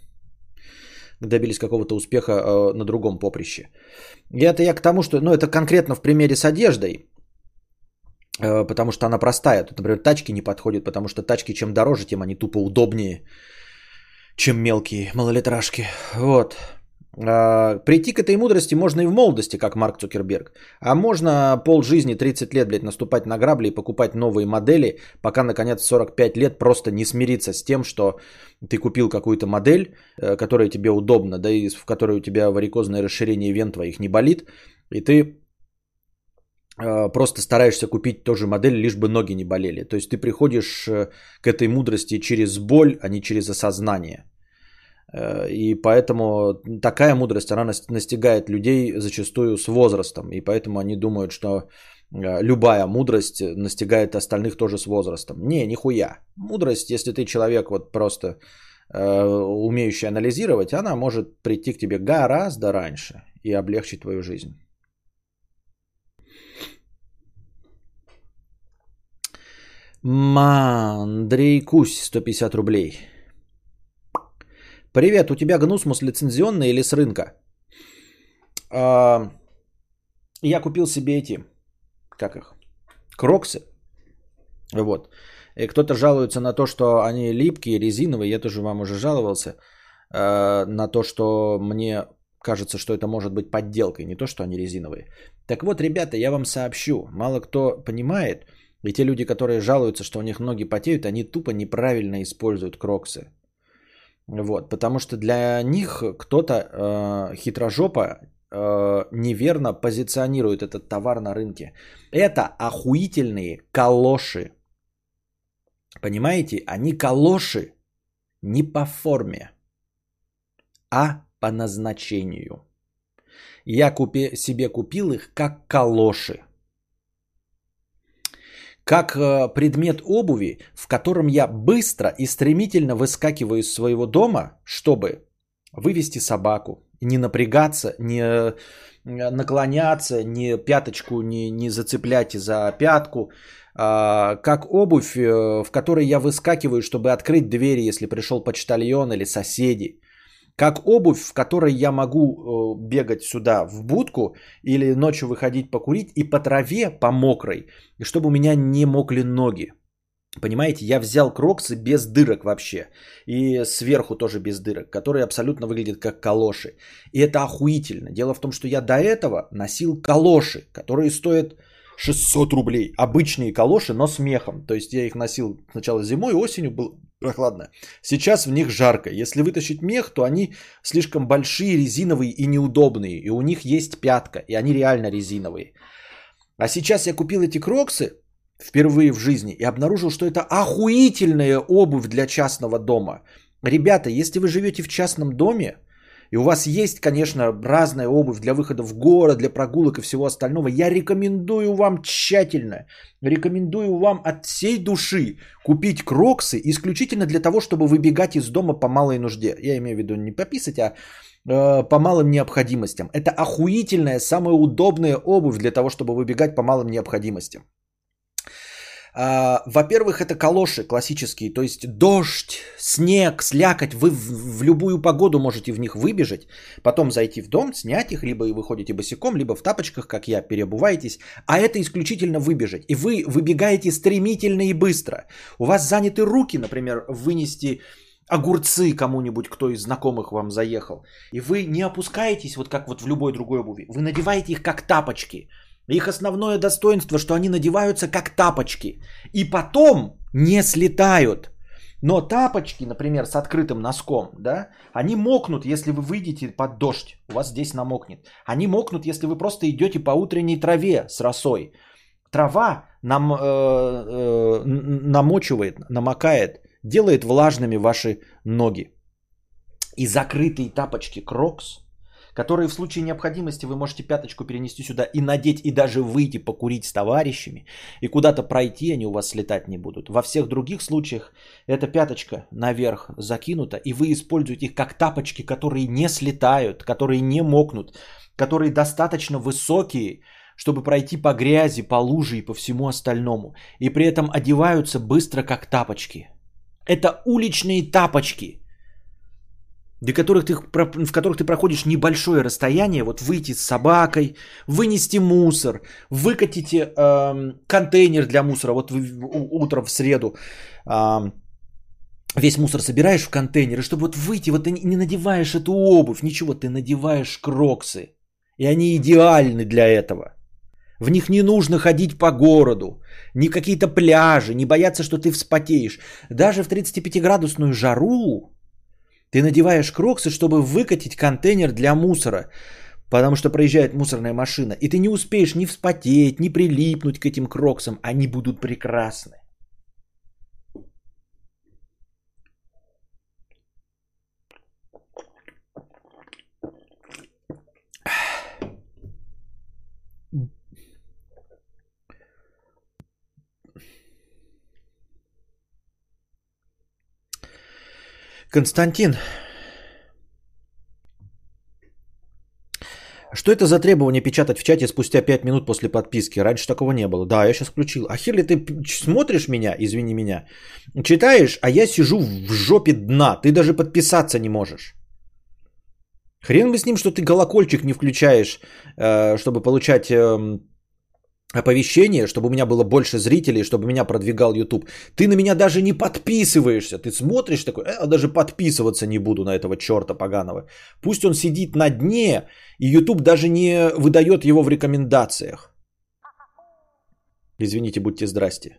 добились какого-то успеха э, на другом поприще. И это я к тому, что, ну, это конкретно в примере с одеждой, э, потому что она простая. Тут, например, тачки не подходят, потому что тачки чем дороже, тем они тупо удобнее, чем мелкие малолитражки. Вот. А, прийти к этой мудрости можно и в молодости, как Марк Цукерберг. А можно пол жизни, 30 лет, блядь, наступать на грабли и покупать новые модели, пока, наконец, в 45 лет просто не смириться с тем, что ты купил какую-то модель, э, которая тебе удобна, да и в которой у тебя варикозное расширение вен твоих не болит, и ты э, просто стараешься купить тоже модель, лишь бы ноги не болели. То есть ты приходишь э, к этой мудрости через боль, а не через осознание. Э, и поэтому такая мудрость, она настигает людей зачастую с возрастом. И поэтому они думают, что э, любая мудрость настигает остальных тоже с возрастом. Не, нихуя. Мудрость, если ты человек вот просто э, умеющий анализировать, она может прийти к тебе гораздо раньше и облегчить твою жизнь. Андрей Кусь, 150 рублей. Привет, у тебя гнусмус лицензионный или с рынка? А, я купил себе эти, как их, кроксы. Вот. И кто-то жалуется на то, что они липкие, резиновые. Я тоже вам уже жаловался э, на то, что мне кажется, что это может быть подделкой, не то, что они резиновые. Так вот, ребята, я вам сообщу. Мало кто понимает, и те люди, которые жалуются, что у них ноги потеют, они тупо неправильно используют кроксы. Вот, потому что для них кто-то э, хитрожопо э, неверно позиционирует этот товар на рынке. Это охуительные калоши. Понимаете? Они калоши не по форме, а по назначению. Я купи, себе купил их как калоши как э, предмет обуви, в котором я быстро и стремительно выскакиваю из своего дома, чтобы вывести собаку не напрягаться, не э, наклоняться, не пяточку не, не зацеплять за пятку, а, как обувь, э, в которой я выскакиваю, чтобы открыть двери, если пришел почтальон или соседи. Как обувь, в которой я могу э, бегать сюда в будку или ночью выходить покурить и по траве, по мокрой, и чтобы у меня не мокли ноги. Понимаете, я взял кроксы без дырок вообще. И сверху тоже без дырок, которые абсолютно выглядят как калоши. И это охуительно. Дело в том, что я до этого носил калоши, которые стоят 600 рублей. Обычные калоши, но с мехом. То есть я их носил сначала зимой, осенью было прохладно. Сейчас в них жарко. Если вытащить мех, то они слишком большие, резиновые и неудобные. И у них есть пятка, и они реально резиновые. А сейчас я купил эти кроксы впервые в жизни и обнаружил, что это охуительная обувь для частного дома. Ребята, если вы живете в частном доме, и у вас есть, конечно, разная обувь для выхода в город, для прогулок и всего остального. Я рекомендую вам тщательно, рекомендую вам от всей души купить кроксы исключительно для того, чтобы выбегать из дома по малой нужде. Я имею в виду не пописать, а э, по малым необходимостям. Это охуительная, самая удобная обувь для того, чтобы выбегать по малым необходимостям. А, во-первых, это калоши классические, то есть дождь, снег, слякоть. Вы в, любую погоду можете в них выбежать, потом зайти в дом, снять их, либо вы ходите босиком, либо в тапочках, как я, переобуваетесь. А это исключительно выбежать. И вы выбегаете стремительно и быстро. У вас заняты руки, например, вынести огурцы кому-нибудь, кто из знакомых вам заехал. И вы не опускаетесь, вот как вот в любой другой обуви. Вы надеваете их как тапочки. Их основное достоинство, что они надеваются как тапочки. И потом не слетают. Но тапочки, например, с открытым носком, да, они мокнут, если вы выйдете под дождь. У вас здесь намокнет. Они мокнут, если вы просто идете по утренней траве с росой. Трава нам, э, э, намочивает, намокает, делает влажными ваши ноги. И закрытые тапочки Crocs – которые в случае необходимости вы можете пяточку перенести сюда и надеть, и даже выйти покурить с товарищами, и куда-то пройти, они у вас слетать не будут. Во всех других случаях эта пяточка наверх закинута, и вы используете их как тапочки, которые не слетают, которые не мокнут, которые достаточно высокие, чтобы пройти по грязи, по луже и по всему остальному. И при этом одеваются быстро, как тапочки. Это уличные тапочки – для которых ты, в которых ты проходишь небольшое расстояние, вот выйти с собакой, вынести мусор, выкатить э, контейнер для мусора, вот утром в среду э, весь мусор собираешь в контейнер, и чтобы вот выйти, вот ты не надеваешь эту обувь, ничего, ты надеваешь кроксы, и они идеальны для этого. В них не нужно ходить по городу, ни какие-то пляжи, не бояться, что ты вспотеешь. Даже в 35-градусную жару ты надеваешь кроксы, чтобы выкатить контейнер для мусора, потому что проезжает мусорная машина, и ты не успеешь ни вспотеть, ни прилипнуть к этим кроксам, они будут прекрасны. Константин, что это за требование печатать в чате спустя 5 минут после подписки? Раньше такого не было. Да, я сейчас включил. А хер ли ты смотришь меня, извини меня, читаешь, а я сижу в жопе дна. Ты даже подписаться не можешь. Хрен бы с ним, что ты колокольчик не включаешь, э, чтобы получать эм, оповещение, чтобы у меня было больше зрителей, чтобы меня продвигал YouTube. Ты на меня даже не подписываешься. Ты смотришь такой, э, даже подписываться не буду на этого черта поганого. Пусть он сидит на дне, и YouTube даже не выдает его в рекомендациях. Извините, будьте здрасте.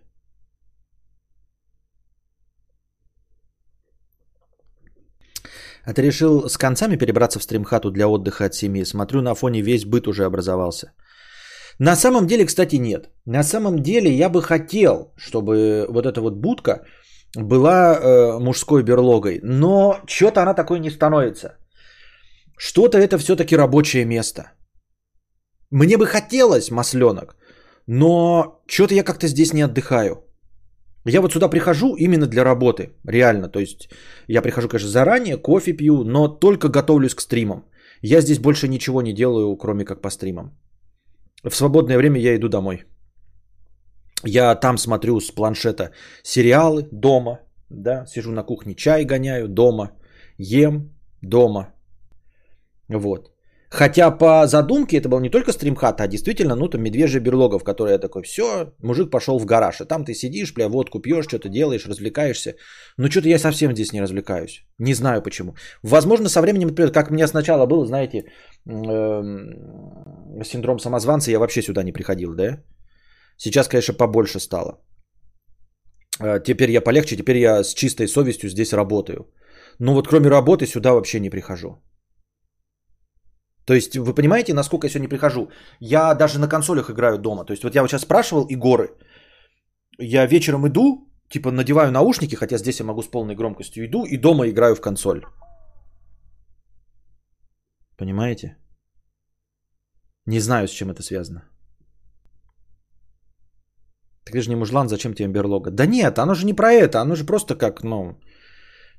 А ты решил с концами перебраться в стримхату для отдыха от семьи? Смотрю, на фоне весь быт уже образовался. На самом деле, кстати, нет. На самом деле я бы хотел, чтобы вот эта вот будка была э, мужской берлогой, но что-то она такой не становится. Что-то это все-таки рабочее место. Мне бы хотелось масленок, но что-то я как-то здесь не отдыхаю. Я вот сюда прихожу именно для работы, реально. То есть я прихожу, конечно, заранее, кофе пью, но только готовлюсь к стримам. Я здесь больше ничего не делаю, кроме как по стримам. В свободное время я иду домой. Я там смотрю с планшета сериалы дома, да, сижу на кухне, чай гоняю дома, ем дома. Вот. Хотя по задумке это был не только стримхат, а действительно, ну, там медвежья берлога, в которой я такой, все, мужик пошел в гараж, а там ты сидишь, бля, водку пьешь, что-то делаешь, развлекаешься. Но что-то я совсем здесь не развлекаюсь. Не знаю почему. Возможно, со временем, например, как мне сначала было, знаете, эм, синдром самозванца, я вообще сюда не приходил, да? Сейчас, конечно, побольше стало. Э, теперь я полегче, теперь я с чистой совестью здесь работаю. Но вот кроме работы сюда вообще не прихожу. То есть вы понимаете, насколько я сегодня прихожу? Я даже на консолях играю дома. То есть вот я вот сейчас спрашивал Игоры. Я вечером иду, типа надеваю наушники, хотя здесь я могу с полной громкостью иду, и дома играю в консоль. Понимаете? Не знаю, с чем это связано. Ты же не мужлан, зачем тебе берлога? Да нет, оно же не про это, оно же просто как, ну,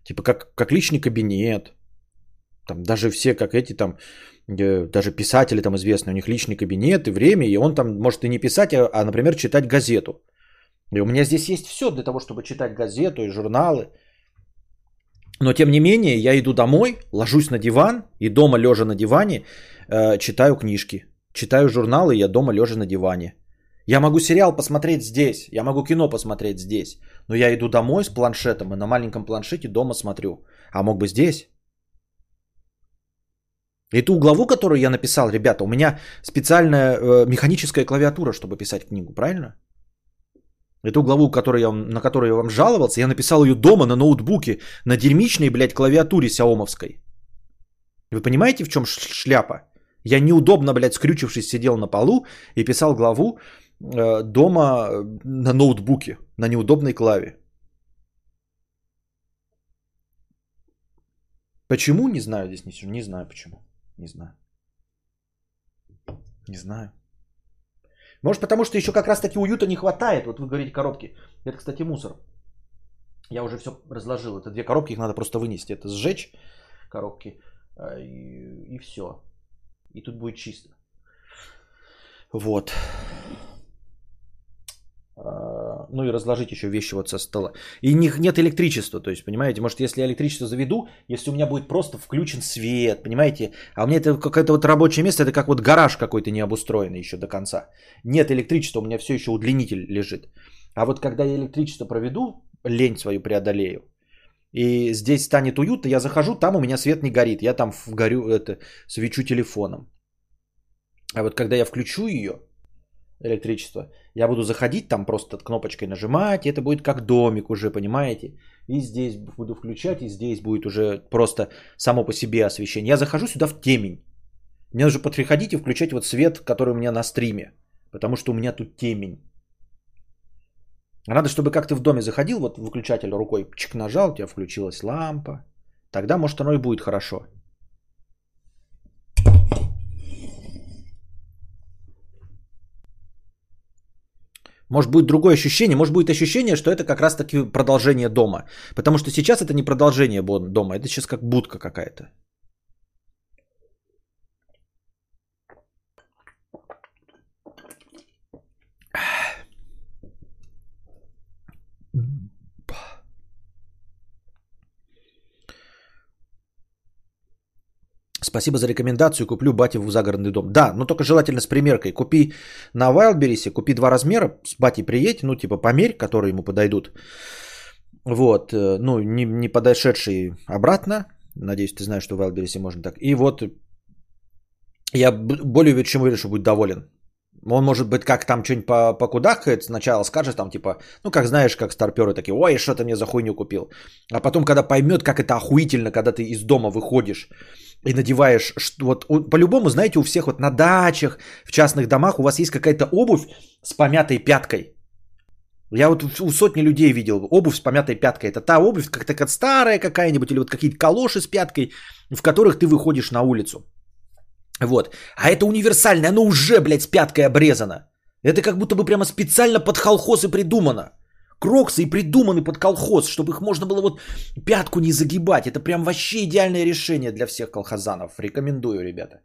типа как, как личный кабинет. Там даже все, как эти там, даже писатели там известные, у них личный кабинет и время, и он там может и не писать, а, а например, читать газету. И у меня здесь есть все для того, чтобы читать газету и журналы. Но тем не менее, я иду домой, ложусь на диван и дома лежа на диване э, читаю книжки. Читаю журналы, я дома лежа на диване. Я могу сериал посмотреть здесь, я могу кино посмотреть здесь, но я иду домой с планшетом и на маленьком планшете дома смотрю. А мог бы здесь. Эту главу, которую я написал, ребята, у меня специальная э, механическая клавиатура, чтобы писать книгу, правильно? Эту главу, которую я, на которую я вам жаловался, я написал ее дома на ноутбуке, на дерьмичной, блядь, клавиатуре сяомовской. Вы понимаете, в чем шляпа? Я неудобно, блядь, скрючившись, сидел на полу и писал главу э, дома э, на ноутбуке, на неудобной клаве. Почему? Не знаю здесь, не, не знаю почему. Не знаю. Не знаю. Может, потому что еще как раз таки уюта не хватает. Вот вы говорите коробки. Это, кстати, мусор. Я уже все разложил. Это две коробки, их надо просто вынести. Это сжечь коробки а, и, и все. И тут будет чисто. Вот. А, ну и разложить еще вещи вот со стола. И них нет электричества, то есть, понимаете, может, если я электричество заведу, если у меня будет просто включен свет, понимаете, а у меня это какое-то вот рабочее место, это как вот гараж какой-то не обустроенный еще до конца. Нет электричества, у меня все еще удлинитель лежит. А вот когда я электричество проведу, лень свою преодолею, и здесь станет уютно, я захожу, там у меня свет не горит, я там горю, это, свечу телефоном. А вот когда я включу ее, электричество. Я буду заходить там просто кнопочкой нажимать, и это будет как домик уже, понимаете? И здесь буду включать, и здесь будет уже просто само по себе освещение. Я захожу сюда в темень. Мне нужно подходить и включать вот свет, который у меня на стриме, потому что у меня тут темень. Надо, чтобы как ты в доме заходил, вот выключатель рукой чик нажал, у тебя включилась лампа. Тогда, может, оно и будет хорошо. Может будет другое ощущение, может будет ощущение, что это как раз таки продолжение дома. Потому что сейчас это не продолжение дома, это сейчас как будка какая-то. Спасибо за рекомендацию. Куплю бате в загородный дом. Да, но только желательно с примеркой. Купи на Wildberries, купи два размера, с батей приедь, ну типа померь, которые ему подойдут. Вот, э, ну не, не подошедший обратно. Надеюсь, ты знаешь, что в Wildberries можно так. И вот я более чем уверен, что будет доволен. Он может быть как там что-нибудь покудахает, сначала скажет там типа, ну как знаешь, как старперы такие, ой, что ты мне за хуйню купил. А потом, когда поймет, как это охуительно, когда ты из дома выходишь и надеваешь, вот по-любому, знаете, у всех вот на дачах, в частных домах у вас есть какая-то обувь с помятой пяткой. Я вот у сотни людей видел обувь с помятой пяткой. Это та обувь, как-то как старая какая-нибудь, или вот какие-то калоши с пяткой, в которых ты выходишь на улицу. Вот. А это универсальное, оно уже, блядь, с пяткой обрезано. Это как будто бы прямо специально под холхоз и придумано. Кроксы и придуманы под колхоз, чтобы их можно было вот пятку не загибать. Это прям вообще идеальное решение для всех колхозанов. Рекомендую, ребята.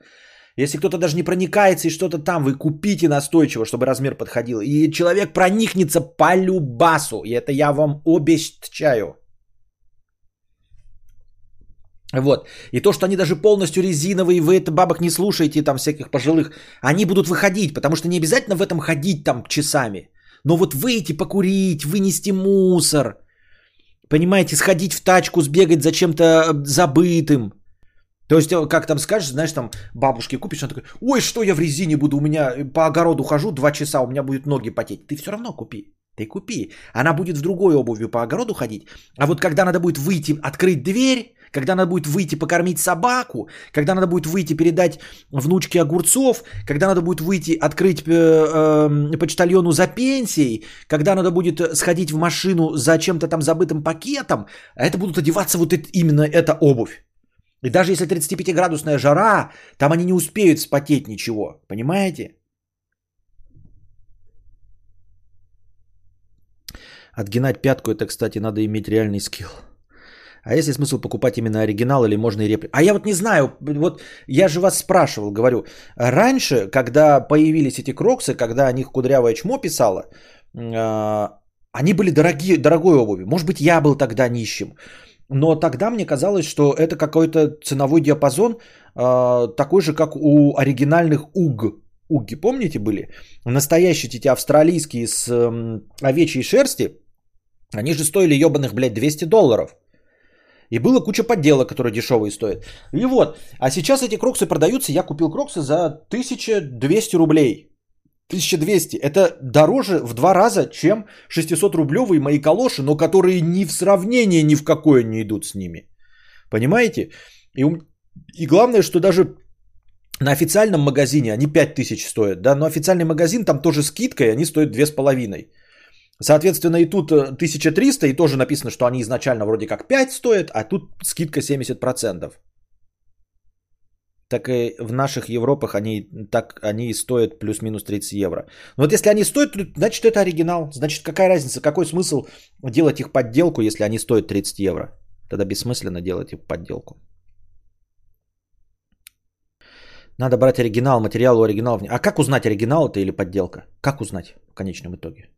Если кто-то даже не проникается и что-то там, вы купите настойчиво, чтобы размер подходил. И человек проникнется по любасу. И это я вам обещаю. Вот. И то, что они даже полностью резиновые, вы это бабок не слушаете, там всяких пожилых, они будут выходить, потому что не обязательно в этом ходить там часами. Но вот выйти покурить, вынести мусор, понимаете, сходить в тачку, сбегать за чем-то забытым. То есть, э, как там скажешь, знаешь, там бабушке купишь, она такая, ой, что я в резине буду, у меня по огороду хожу два часа, у меня будет ноги потеть. Ты все равно купи, ты купи. Она будет в другой обуви по огороду ходить. А вот когда надо будет выйти, открыть дверь, когда надо будет выйти покормить собаку, когда надо будет выйти передать внучке огурцов, когда надо будет выйти открыть э, э, почтальону за пенсией, когда надо будет сходить в машину за чем-то там забытым пакетом, а это будут одеваться вот это, именно эта обувь. И даже если 35-градусная жара, там они не успеют спотеть ничего. Понимаете? Отгинать пятку, это, кстати, надо иметь реальный скилл. А есть ли смысл покупать именно оригинал или можно и реплику? А я вот не знаю, вот я же вас спрашивал, говорю, раньше, когда появились эти кроксы, когда о них кудрявое чмо писала, а, они были дорогие, дорогой обуви. Может быть, я был тогда нищим. Но тогда мне казалось, что это какой-то ценовой диапазон, э, такой же, как у оригинальных УГ. Уги, помните, были? Настоящие эти австралийские с э, овечьей шерсти, они же стоили ебаных, блядь, 200 долларов. И было куча подделок, которые дешевые стоят. И вот, а сейчас эти кроксы продаются, я купил кроксы за 1200 рублей. 1200. Это дороже в два раза, чем 600-рублевые мои калоши, но которые ни в сравнение ни в какое не идут с ними. Понимаете? И, и главное, что даже на официальном магазине они 5000 стоят, да, но официальный магазин там тоже скидкой, они стоят 2500. Соответственно, и тут 1300, и тоже написано, что они изначально вроде как 5 стоят, а тут скидка 70% так и в наших Европах они, так, они стоят плюс-минус 30 евро. Но вот если они стоят, значит это оригинал. Значит какая разница, какой смысл делать их подделку, если они стоят 30 евро? Тогда бессмысленно делать их подделку. Надо брать оригинал, материал у оригинала. А как узнать, оригинал это или подделка? Как узнать в конечном итоге?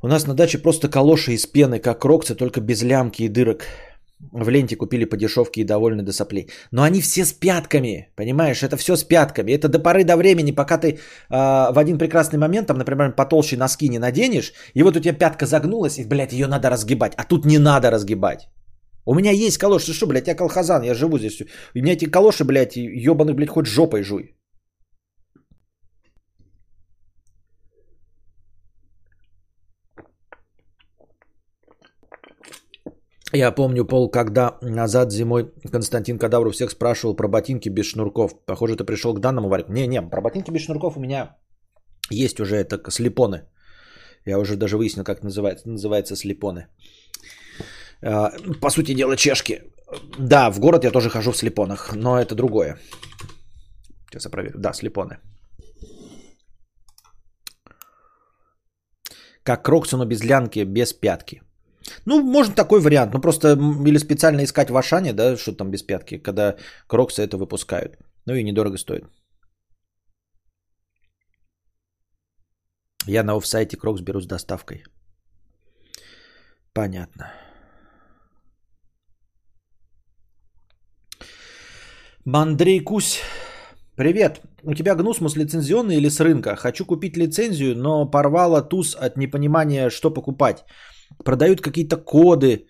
У нас на даче просто калоши из пены, как роксы, только без лямки и дырок в ленте купили по дешевке и довольны до соплей. Но они все с пятками, понимаешь? Это все с пятками. Это до поры до времени, пока ты э, в один прекрасный момент, там, например, потолще носки не наденешь, и вот у тебя пятка загнулась, и, блядь, ее надо разгибать. А тут не надо разгибать. У меня есть калоши. Что, блядь, я колхозан, я живу здесь. У меня эти калоши, блядь, ебаных, блядь, хоть жопой жуй. Я помню, Пол, когда назад зимой Константин Кадавров всех спрашивал про ботинки без шнурков. Похоже, ты пришел к данному варианту. Не-не, про ботинки без шнурков у меня есть уже это слепоны. Я уже даже выяснил, как называется, называется слепоны. А, по сути дела, чешки. Да, в город я тоже хожу в слепонах, но это другое. Сейчас я проверю. Да, слепоны. Как кроксы, но без лянки, без пятки. Ну, можно такой вариант. Ну, просто или специально искать в Ашане, да, что там без пятки, когда кроксы это выпускают. Ну и недорого стоит. Я на офсайте крокс беру с доставкой. Понятно. Мандрей Кусь. Привет. У тебя гнусмус лицензионный или с рынка? Хочу купить лицензию, но порвала туз от непонимания, что покупать продают какие-то коды,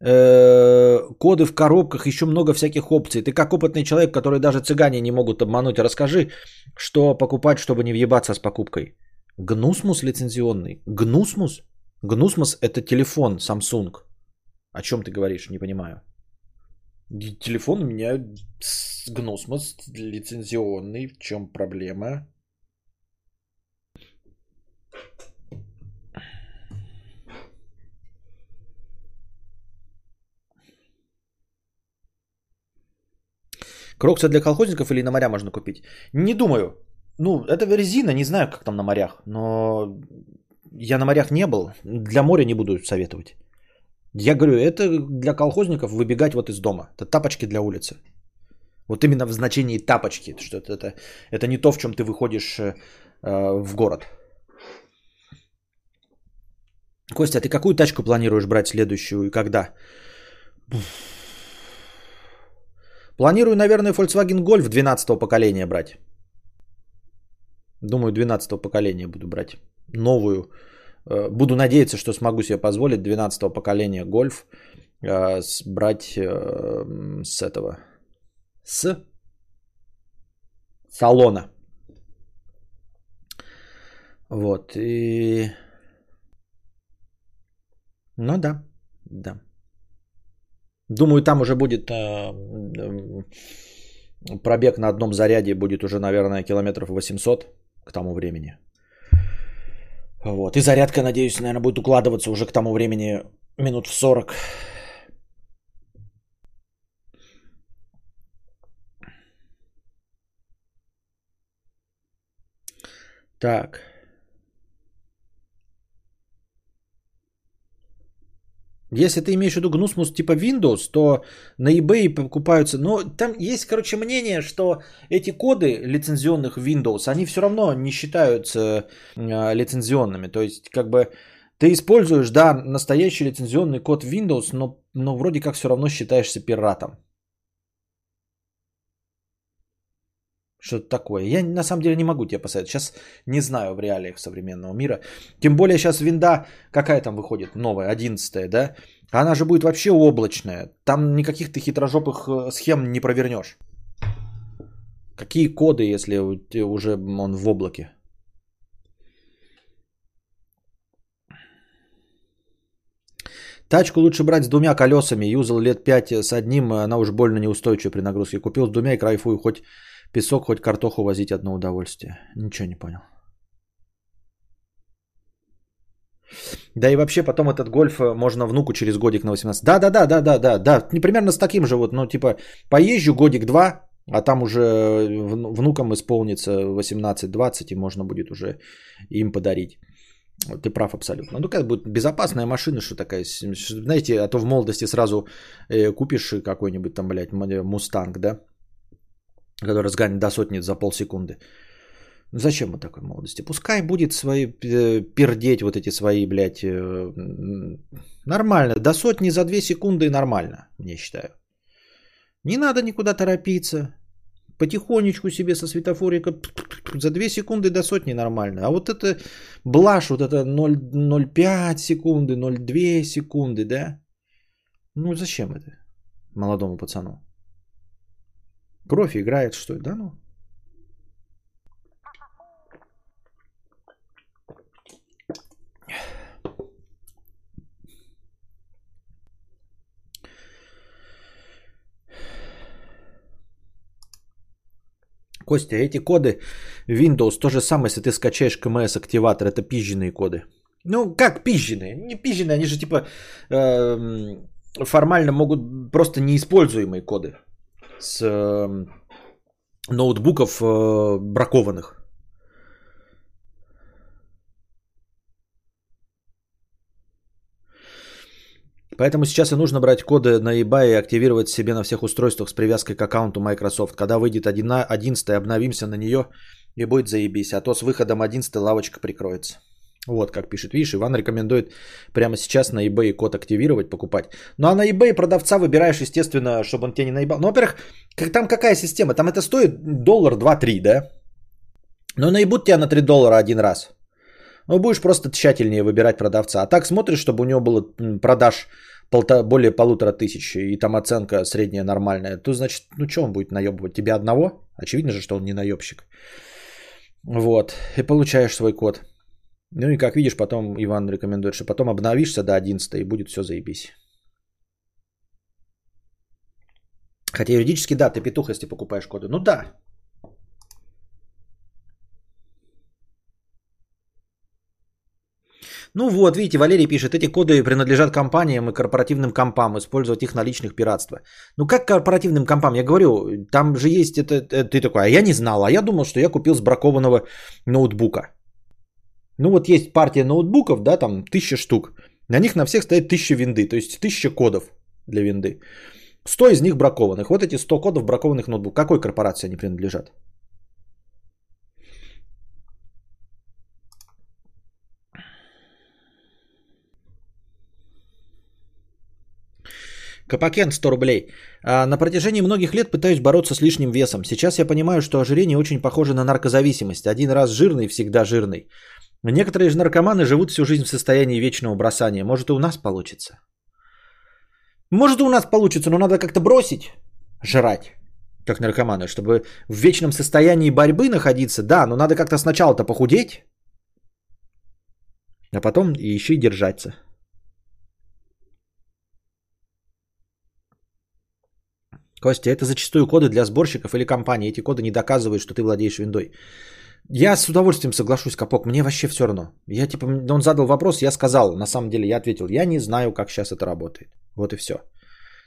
э, коды в коробках, еще много всяких опций. Ты как опытный человек, который даже цыгане не могут обмануть, расскажи, что покупать, чтобы не въебаться с покупкой. Гнусмус лицензионный. Гнусмус? Гнусмус это телефон Samsung. О чем ты говоришь? Не понимаю. Телефон у меня Гнусмус лицензионный. В чем проблема? Кроксы для колхозников или на моря можно купить? Не думаю. Ну, это резина, не знаю, как там на морях. Но я на морях не был, для моря не буду советовать. Я говорю, это для колхозников выбегать вот из дома. Это тапочки для улицы. Вот именно в значении тапочки, что это, это, это не то, в чем ты выходишь э, в город. Костя, а ты какую тачку планируешь брать следующую и когда? Планирую, наверное, Volkswagen Golf 12 поколения брать. Думаю, 12 поколения буду брать. Новую. Э, буду надеяться, что смогу себе позволить 12 поколения Golf э, брать э, с этого. С салона. Вот. И... Ну да, да. Думаю, там уже будет э, пробег на одном заряде будет уже, наверное, километров 800 к тому времени. Вот. И зарядка, надеюсь, наверное, будет укладываться уже к тому времени минут в 40. Так. Если ты имеешь в виду гнусмус типа Windows, то на eBay покупаются... Но там есть, короче, мнение, что эти коды лицензионных Windows, они все равно не считаются э, лицензионными. То есть, как бы, ты используешь, да, настоящий лицензионный код Windows, но, но вроде как все равно считаешься пиратом. Что-то такое. Я на самом деле не могу тебе посоветовать. Сейчас не знаю в реалиях современного мира. Тем более сейчас винда, какая там выходит, новая, 11 да? Она же будет вообще облачная. Там никаких ты хитрожопых э, схем не провернешь. Какие коды, если уже он в облаке? Тачку лучше брать с двумя колесами. Юзал лет 5 с одним, она уж больно неустойчива при нагрузке. Купил с двумя и кайфую хоть Песок, хоть картоху возить одно удовольствие. Ничего не понял. Да и вообще потом этот гольф э, можно внуку через годик на 18. Да, да, да, да, да, да, да. Не примерно с таким же вот, ну типа поезжу годик-два, а там уже внукам исполнится 18-20 и можно будет уже им подарить. Ты прав абсолютно. Ну, какая будет безопасная машина, что такая, знаете, а то в молодости сразу э, купишь какой-нибудь там, блядь, мустанг, да? Который разгонит до сотни за полсекунды. Зачем мы такой молодости? Пускай будет свои э, пердеть вот эти свои, блядь, э, нормально. До сотни за две секунды нормально, мне считаю. Не надо никуда торопиться. Потихонечку себе со светофорика за две секунды до сотни нормально. А вот это блажь, вот это 0,05 секунды, 0,2 секунды, да? Ну зачем это молодому пацану? Кровь играет, что ли? Да ну. Костя, эти коды Windows то же самое, если ты скачаешь КМС активатор, это пизженные коды. Ну, как пизженные? Не пизженные, они же типа э, формально могут просто неиспользуемые коды с э, ноутбуков э, бракованных. Поэтому сейчас и нужно брать коды на eBay и активировать себе на всех устройствах с привязкой к аккаунту Microsoft. Когда выйдет 11, обновимся на нее и будет заебись. А то с выходом 11 лавочка прикроется. Вот как пишет. Видишь, Иван рекомендует прямо сейчас на eBay код активировать, покупать. Ну а на eBay продавца выбираешь, естественно, чтобы он тебя не наебал. Ну, во-первых, как, там какая система? Там это стоит доллар, два, три, да? Ну наебут тебя на 3 доллара один раз. Ну, будешь просто тщательнее выбирать продавца. А так смотришь, чтобы у него было продаж более полутора тысяч, и там оценка средняя нормальная, то значит, ну что он будет наебывать? Тебя одного? Очевидно же, что он не наебщик. Вот, и получаешь свой код. Ну и как видишь, потом Иван рекомендует, что потом обновишься до 11 и будет все заебись. Хотя юридически, да, ты петух, если покупаешь коды. Ну да. Ну вот, видите, Валерий пишет, эти коды принадлежат компаниям и корпоративным компам, использовать их на личных пиратства. Ну как корпоративным компам? Я говорю, там же есть это, это ты такой, а я не знал, а я думал, что я купил с бракованного ноутбука. Ну вот есть партия ноутбуков, да, там тысяча штук. На них на всех стоит тысяча винды, то есть тысяча кодов для винды. 100 из них бракованных. Вот эти 100 кодов бракованных ноутбуков. Какой корпорации они принадлежат? Капакен 100 рублей. А, на протяжении многих лет пытаюсь бороться с лишним весом. Сейчас я понимаю, что ожирение очень похоже на наркозависимость. Один раз жирный, всегда жирный. Некоторые же наркоманы живут всю жизнь в состоянии вечного бросания. Может и у нас получится. Может и у нас получится, но надо как-то бросить жрать, как наркоманы, чтобы в вечном состоянии борьбы находиться. Да, но надо как-то сначала-то похудеть, а потом еще и держаться. Костя, это зачастую коды для сборщиков или компаний. Эти коды не доказывают, что ты владеешь виндой. Я с удовольствием соглашусь, Капок. Мне вообще все равно. Я типа, он задал вопрос, я сказал. На самом деле я ответил, я не знаю, как сейчас это работает. Вот и все.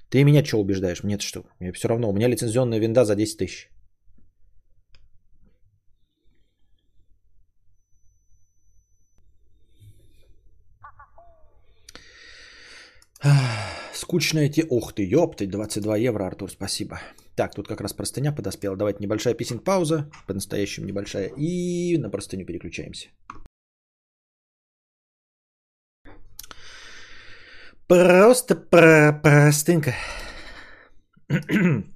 Ты меня что убеждаешь? Мне-то что? Мне все равно. У меня лицензионная винда за 10 тысяч. Скучная те... Ух ты, ёпты, 22 евро, Артур, спасибо. Так, тут как раз простыня подоспела. Давайте небольшая писинг пауза, по-настоящему небольшая, и на простыню переключаемся. Просто про простынка.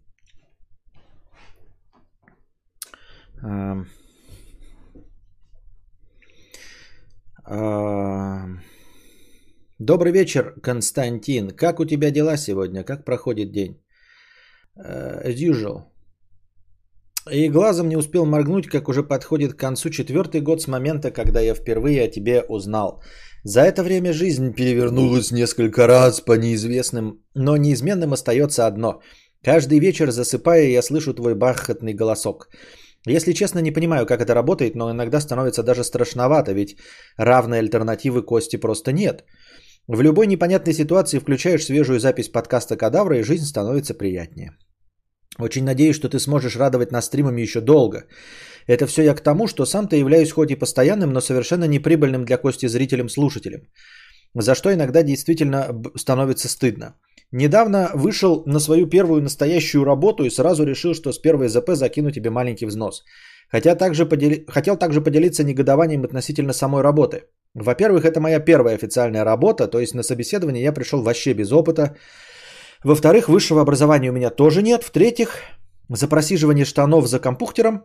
Добрый вечер, Константин. Как у тебя дела сегодня? Как проходит день? Uh, as usual. И глазом не успел моргнуть, как уже подходит к концу четвертый год с момента, когда я впервые о тебе узнал. За это время жизнь перевернулась несколько раз по неизвестным, но неизменным остается одно. Каждый вечер засыпая, я слышу твой бархатный голосок. Если честно, не понимаю, как это работает, но иногда становится даже страшновато, ведь равной альтернативы Кости просто нет. В любой непонятной ситуации включаешь свежую запись подкаста «Кадавра» и жизнь становится приятнее. Очень надеюсь, что ты сможешь радовать нас стримами еще долго. Это все я к тому, что сам-то являюсь хоть и постоянным, но совершенно неприбыльным для Кости зрителем-слушателем. За что иногда действительно становится стыдно. Недавно вышел на свою первую настоящую работу и сразу решил, что с первой ЗП закину тебе маленький взнос. Хотя также подели... Хотел также поделиться негодованием относительно самой работы. Во-первых, это моя первая официальная работа, то есть на собеседование я пришел вообще без опыта. Во-вторых, высшего образования у меня тоже нет. В-третьих, за просиживание штанов за компьютером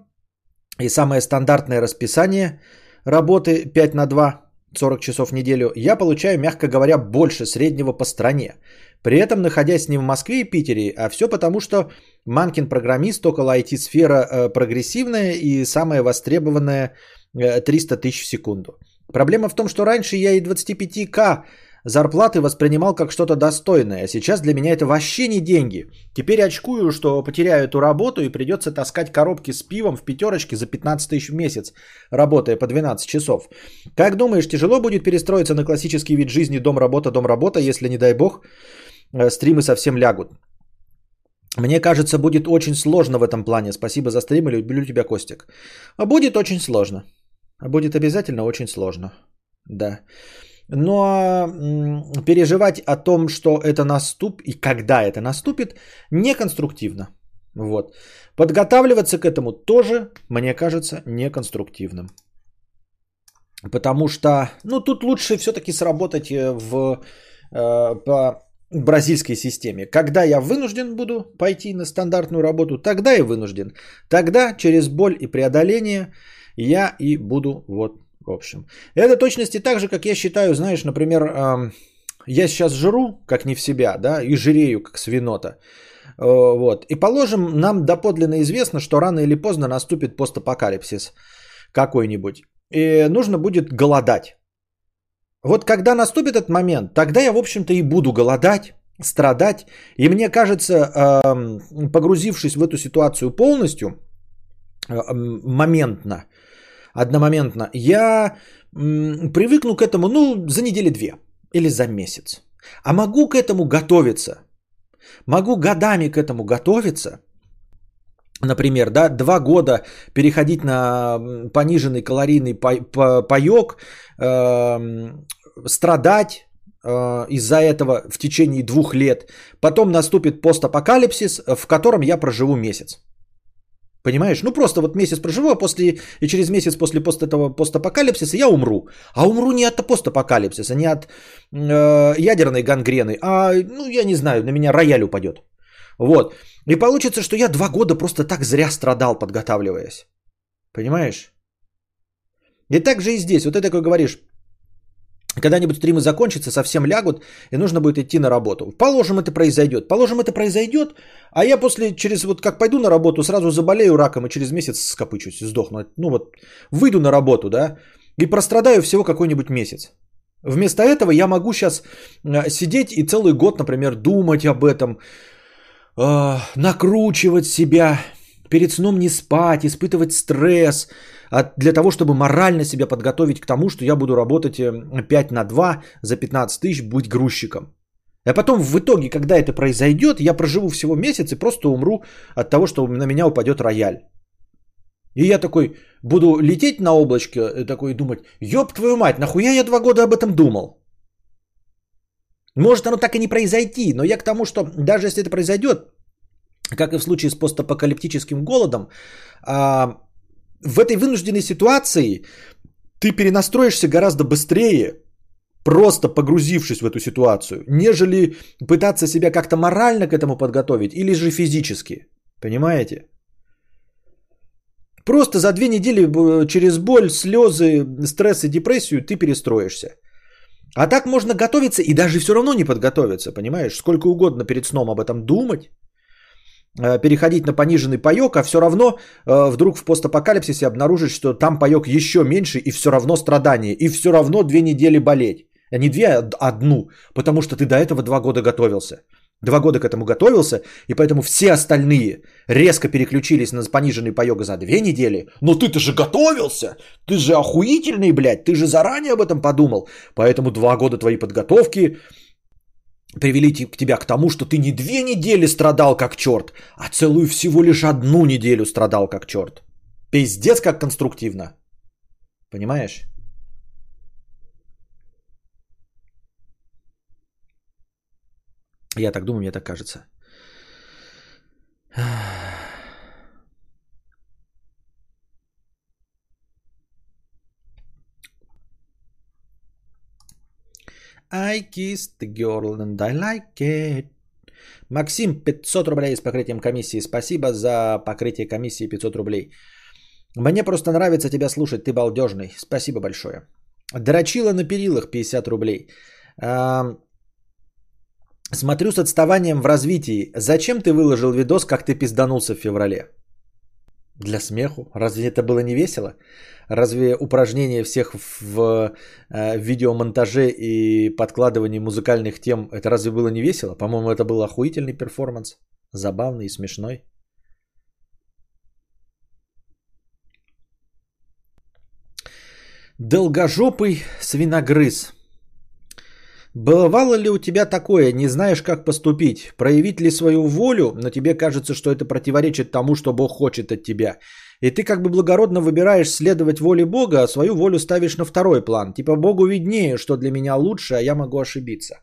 и самое стандартное расписание работы 5 на 2, 40 часов в неделю, я получаю, мягко говоря, больше среднего по стране. При этом находясь не в Москве и Питере, а все потому, что Манкин программист, около IT-сфера э, прогрессивная и самая востребованная э, 300 тысяч в секунду. Проблема в том, что раньше я и 25к зарплаты воспринимал как что-то достойное, а сейчас для меня это вообще не деньги. Теперь очкую, что потеряю эту работу и придется таскать коробки с пивом в пятерочке за 15 тысяч в месяц, работая по 12 часов. Как думаешь, тяжело будет перестроиться на классический вид жизни дом-работа, дом-работа, если, не дай бог, э, стримы совсем лягут? Мне кажется, будет очень сложно в этом плане. Спасибо за стрим и люблю тебя, Костик. А будет очень сложно. А будет обязательно очень сложно. Да. Но переживать о том, что это наступит и когда это наступит, неконструктивно. Вот. Подготавливаться к этому тоже, мне кажется, неконструктивным. Потому что, ну, тут лучше все-таки сработать э, в, э, по бразильской системе. Когда я вынужден буду пойти на стандартную работу, тогда и вынужден. Тогда через боль и преодоление я и буду вот в общем. Это точности так же, как я считаю, знаешь, например, я сейчас жру, как не в себя, да, и жирею, как свинота. Э, вот. И положим, нам доподлинно известно, что рано или поздно наступит постапокалипсис какой-нибудь. И нужно будет голодать. Вот когда наступит этот момент, тогда я, в общем-то, и буду голодать, страдать. И мне кажется, погрузившись в эту ситуацию полностью, э, моментно, одномоментно, я привыкну к этому, ну, за недели две или за месяц. А могу к этому готовиться. Могу годами к этому готовиться. например, да, два года переходить на пониженный калорийный паек, э, страдать из-за этого в течение двух лет. Потом наступит постапокалипсис, в котором я проживу месяц. Понимаешь? Ну просто вот месяц проживу, а после, и через месяц после пост этого постапокалипсиса я умру. А умру не от постапокалипсиса, не от э, ядерной гангрены, а, ну я не знаю, на меня рояль упадет. Вот. И получится, что я два года просто так зря страдал, подготавливаясь. Понимаешь? И так же и здесь. Вот ты такой говоришь, когда-нибудь стримы закончатся, совсем лягут, и нужно будет идти на работу. Положим, это произойдет. Положим, это произойдет, а я после, через вот как пойду на работу, сразу заболею раком и через месяц скопычусь, сдохну. Ну вот, выйду на работу, да, и прострадаю всего какой-нибудь месяц. Вместо этого я могу сейчас э, сидеть и целый год, например, думать об этом, э, накручивать себя, перед сном не спать, испытывать стресс, для того, чтобы морально себя подготовить к тому, что я буду работать 5 э, на 2 за 15 тысяч, быть грузчиком. А потом в итоге, когда это произойдет, я проживу всего месяц и просто умру от того, что на меня упадет рояль. И я такой буду лететь на облачке, э, такой думать, ёб твою мать, нахуя я два года об этом думал? Может оно так и не произойти, но я к тому, что даже если это произойдет, как и в случае с постапокалиптическим голодом, а, в этой вынужденной ситуации ты перенастроишься гораздо быстрее, просто погрузившись в эту ситуацию, нежели пытаться себя как-то морально к этому подготовить или же физически. Понимаете? Просто за две недели через боль, слезы, стресс и депрессию ты перестроишься. А так можно готовиться и даже все равно не подготовиться, понимаешь? Сколько угодно перед сном об этом думать, переходить на пониженный паек, а все равно э, вдруг в постапокалипсисе обнаружить, что там паек еще меньше и все равно страдание, и все равно две недели болеть. А не две, а одну, потому что ты до этого два года готовился. Два года к этому готовился, и поэтому все остальные резко переключились на пониженный паек за две недели. Но ты-то же готовился! Ты же охуительный, блядь! Ты же заранее об этом подумал. Поэтому два года твоей подготовки привели тебя к тому, что ты не две недели страдал как черт, а целую всего лишь одну неделю страдал как черт. Пиздец как конструктивно. Понимаешь? Я так думаю, мне так кажется. I kissed the girl and I like it. Максим, 500 рублей с покрытием комиссии. Спасибо за покрытие комиссии 500 рублей. Мне просто нравится тебя слушать, ты балдежный. Спасибо большое. Дрочила на перилах 50 рублей. Смотрю с отставанием в развитии. Зачем ты выложил видос, как ты пизданулся в феврале? Для смеху. Разве это было не весело? Разве упражнение всех в э, видеомонтаже и подкладывании музыкальных тем, это разве было не весело? По-моему, это был охуительный перформанс. Забавный и смешной. Долгожопый свиногрыз. Бывало ли у тебя такое, не знаешь, как поступить? Проявить ли свою волю, но тебе кажется, что это противоречит тому, что Бог хочет от тебя? И ты как бы благородно выбираешь следовать воле Бога, а свою волю ставишь на второй план. Типа Богу виднее, что для меня лучше, а я могу ошибиться.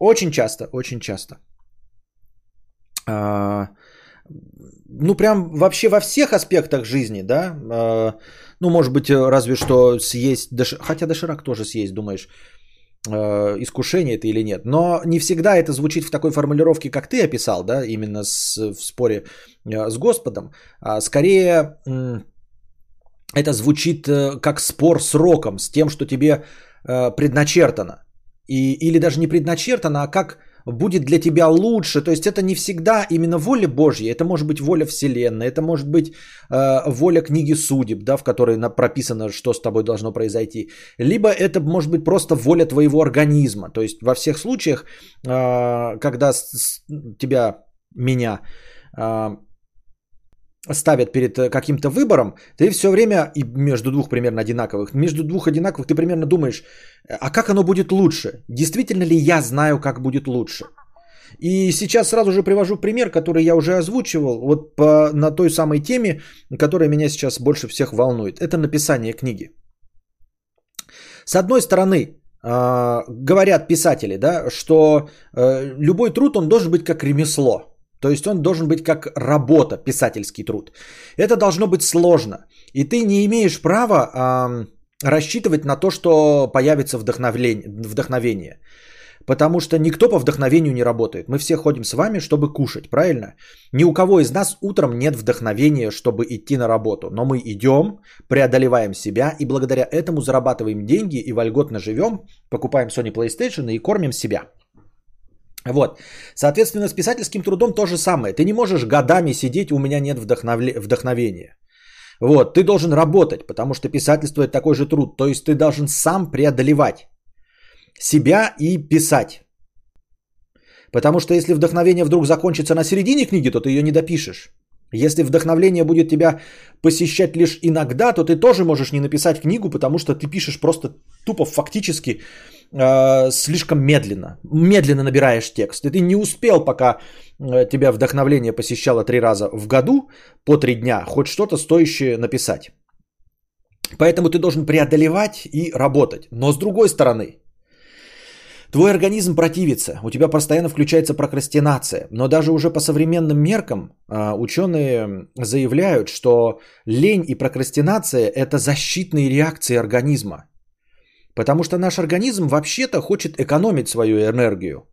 Очень часто, очень часто. А, ну, прям вообще во всех аспектах жизни, да. А, ну, может быть, разве что съесть, хотя доширак тоже съесть, думаешь, искушение это или нет. Но не всегда это звучит в такой формулировке, как ты описал, да, именно с, в споре э, с Господом. А скорее э, это звучит э, как спор с роком, с тем, что тебе э, предначертано. И, или даже не предначертано, а как будет для тебя лучше. То есть это не всегда именно воля Божья, это может быть воля Вселенной, это может быть э, воля книги судеб, да, в которой прописано, что с тобой должно произойти. Либо это может быть просто воля твоего организма. То есть во всех случаях, э, когда с, с, тебя, меня, э, ставят перед э, каким-то выбором, ты все время, и между двух примерно одинаковых, между двух одинаковых ты примерно думаешь, а как оно будет лучше? Действительно ли я знаю, как будет лучше? И сейчас сразу же привожу пример, который я уже озвучивал, вот по, на той самой теме, которая меня сейчас больше всех волнует. Это написание книги. С одной стороны, э, говорят писатели, да, что э, любой труд, он должен быть как ремесло. То есть он должен быть как работа, писательский труд. Это должно быть сложно. И ты не имеешь права э, рассчитывать на то, что появится вдохновение. вдохновение. Потому что никто по вдохновению не работает. Мы все ходим с вами, чтобы кушать, правильно? Ни у кого из нас утром нет вдохновения, чтобы идти на работу. Но мы идем, преодолеваем себя и благодаря этому зарабатываем деньги и вольготно живем, покупаем Sony PlayStation и кормим себя. Вот. Соответственно, с писательским трудом то же самое. Ты не можешь годами сидеть, у меня нет вдохновля... вдохновения. Вот, ты должен работать, потому что писательство это такой же труд. То есть ты должен сам преодолевать себя и писать. Потому что если вдохновение вдруг закончится на середине книги, то ты ее не допишешь. Если вдохновление будет тебя посещать лишь иногда, то ты тоже можешь не написать книгу, потому что ты пишешь просто тупо фактически э, слишком медленно. Медленно набираешь текст. И ты не успел, пока э, тебя вдохновление посещало три раза в году по три дня, хоть что-то стоящее написать. Поэтому ты должен преодолевать и работать. Но с другой стороны, Твой организм противится, у тебя постоянно включается прокрастинация. Но даже уже по современным меркам а, ученые заявляют, что лень и прокрастинация – это защитные реакции организма. Потому что наш организм вообще-то хочет экономить свою энергию.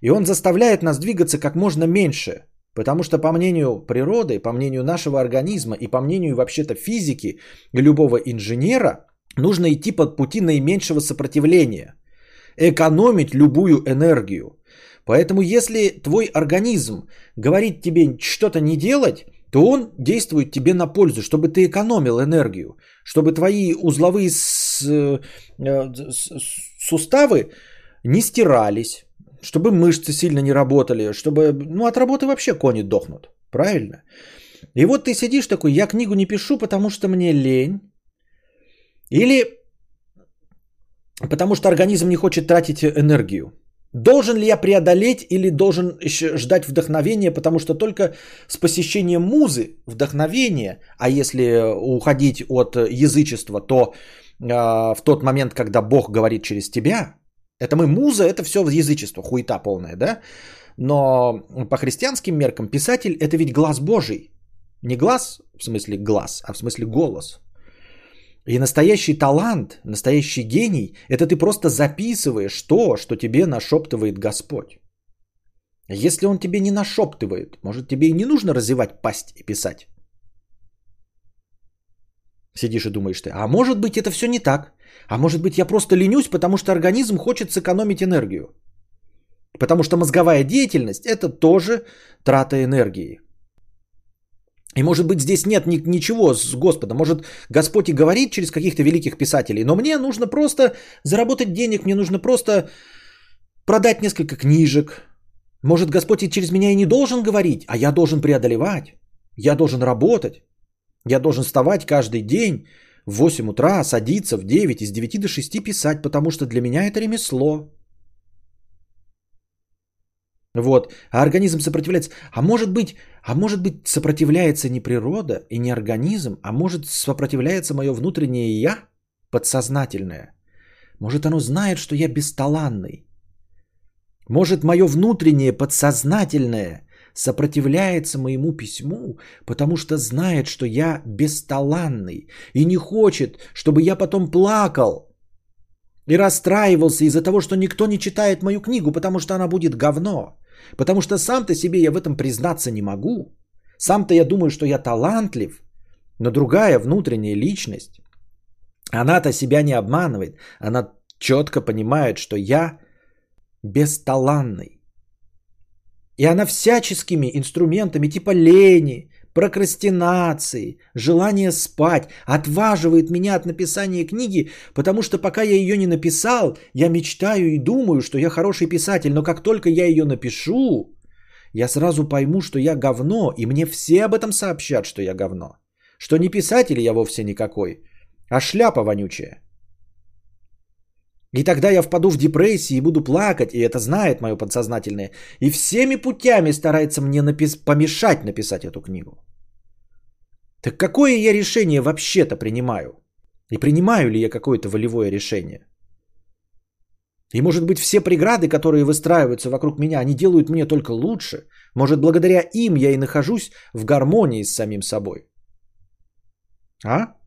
И он заставляет нас двигаться как можно меньше. Потому что по мнению природы, по мнению нашего организма и по мнению вообще-то физики любого инженера, нужно идти под пути наименьшего сопротивления – экономить любую энергию. Поэтому если твой организм говорит тебе что-то не делать, то он действует тебе на пользу, чтобы ты экономил энергию, чтобы твои узловые э, суставы не стирались, чтобы мышцы сильно не работали, чтобы, ну, от работы вообще кони дохнут, правильно? И вот ты сидишь такой, я книгу не пишу, потому что мне лень. Или потому что организм не хочет тратить энергию. Должен ли я преодолеть или должен ждать вдохновения, потому что только с посещением музы вдохновение, а если уходить от язычества, то э, в тот момент, когда Бог говорит через тебя, это мы муза, это все язычество, хуета полная, да? Но по христианским меркам писатель это ведь глаз Божий. Не глаз в смысле глаз, а в смысле голос. И настоящий талант, настоящий гений – это ты просто записываешь то, что тебе нашептывает Господь. Если он тебе не нашептывает, может тебе и не нужно развивать пасть и писать. Сидишь и думаешь ты, а может быть это все не так. А может быть я просто ленюсь, потому что организм хочет сэкономить энергию. Потому что мозговая деятельность – это тоже трата энергии. И может быть здесь нет ни, ничего с Господом. Может Господь и говорит через каких-то великих писателей. Но мне нужно просто заработать денег, мне нужно просто продать несколько книжек. Может Господь и через меня и не должен говорить, а я должен преодолевать. Я должен работать. Я должен вставать каждый день в 8 утра, садиться в 9, из 9 до 6 писать, потому что для меня это ремесло. Вот. А организм сопротивляется. А может быть, а может быть сопротивляется не природа и не организм, а может сопротивляется мое внутреннее я, подсознательное. Может оно знает, что я бесталанный. Может мое внутреннее подсознательное сопротивляется моему письму, потому что знает, что я бесталанный и не хочет, чтобы я потом плакал и расстраивался из-за того, что никто не читает мою книгу, потому что она будет говно. Потому что сам-то себе я в этом признаться не могу. Сам-то я думаю, что я талантлив, но другая внутренняя личность, она-то себя не обманывает. Она четко понимает, что я бесталанный. И она всяческими инструментами типа лени, прокрастинации, желание спать, отваживает меня от написания книги, потому что пока я ее не написал, я мечтаю и думаю, что я хороший писатель, но как только я ее напишу, я сразу пойму, что я говно, и мне все об этом сообщат, что я говно. Что не писатель я вовсе никакой, а шляпа вонючая. И тогда я впаду в депрессию и буду плакать, и это знает мое подсознательное. И всеми путями старается мне напис- помешать написать эту книгу. Так какое я решение вообще-то принимаю? И принимаю ли я какое-то волевое решение? И может быть все преграды, которые выстраиваются вокруг меня, они делают мне только лучше. Может благодаря им я и нахожусь в гармонии с самим собой. А?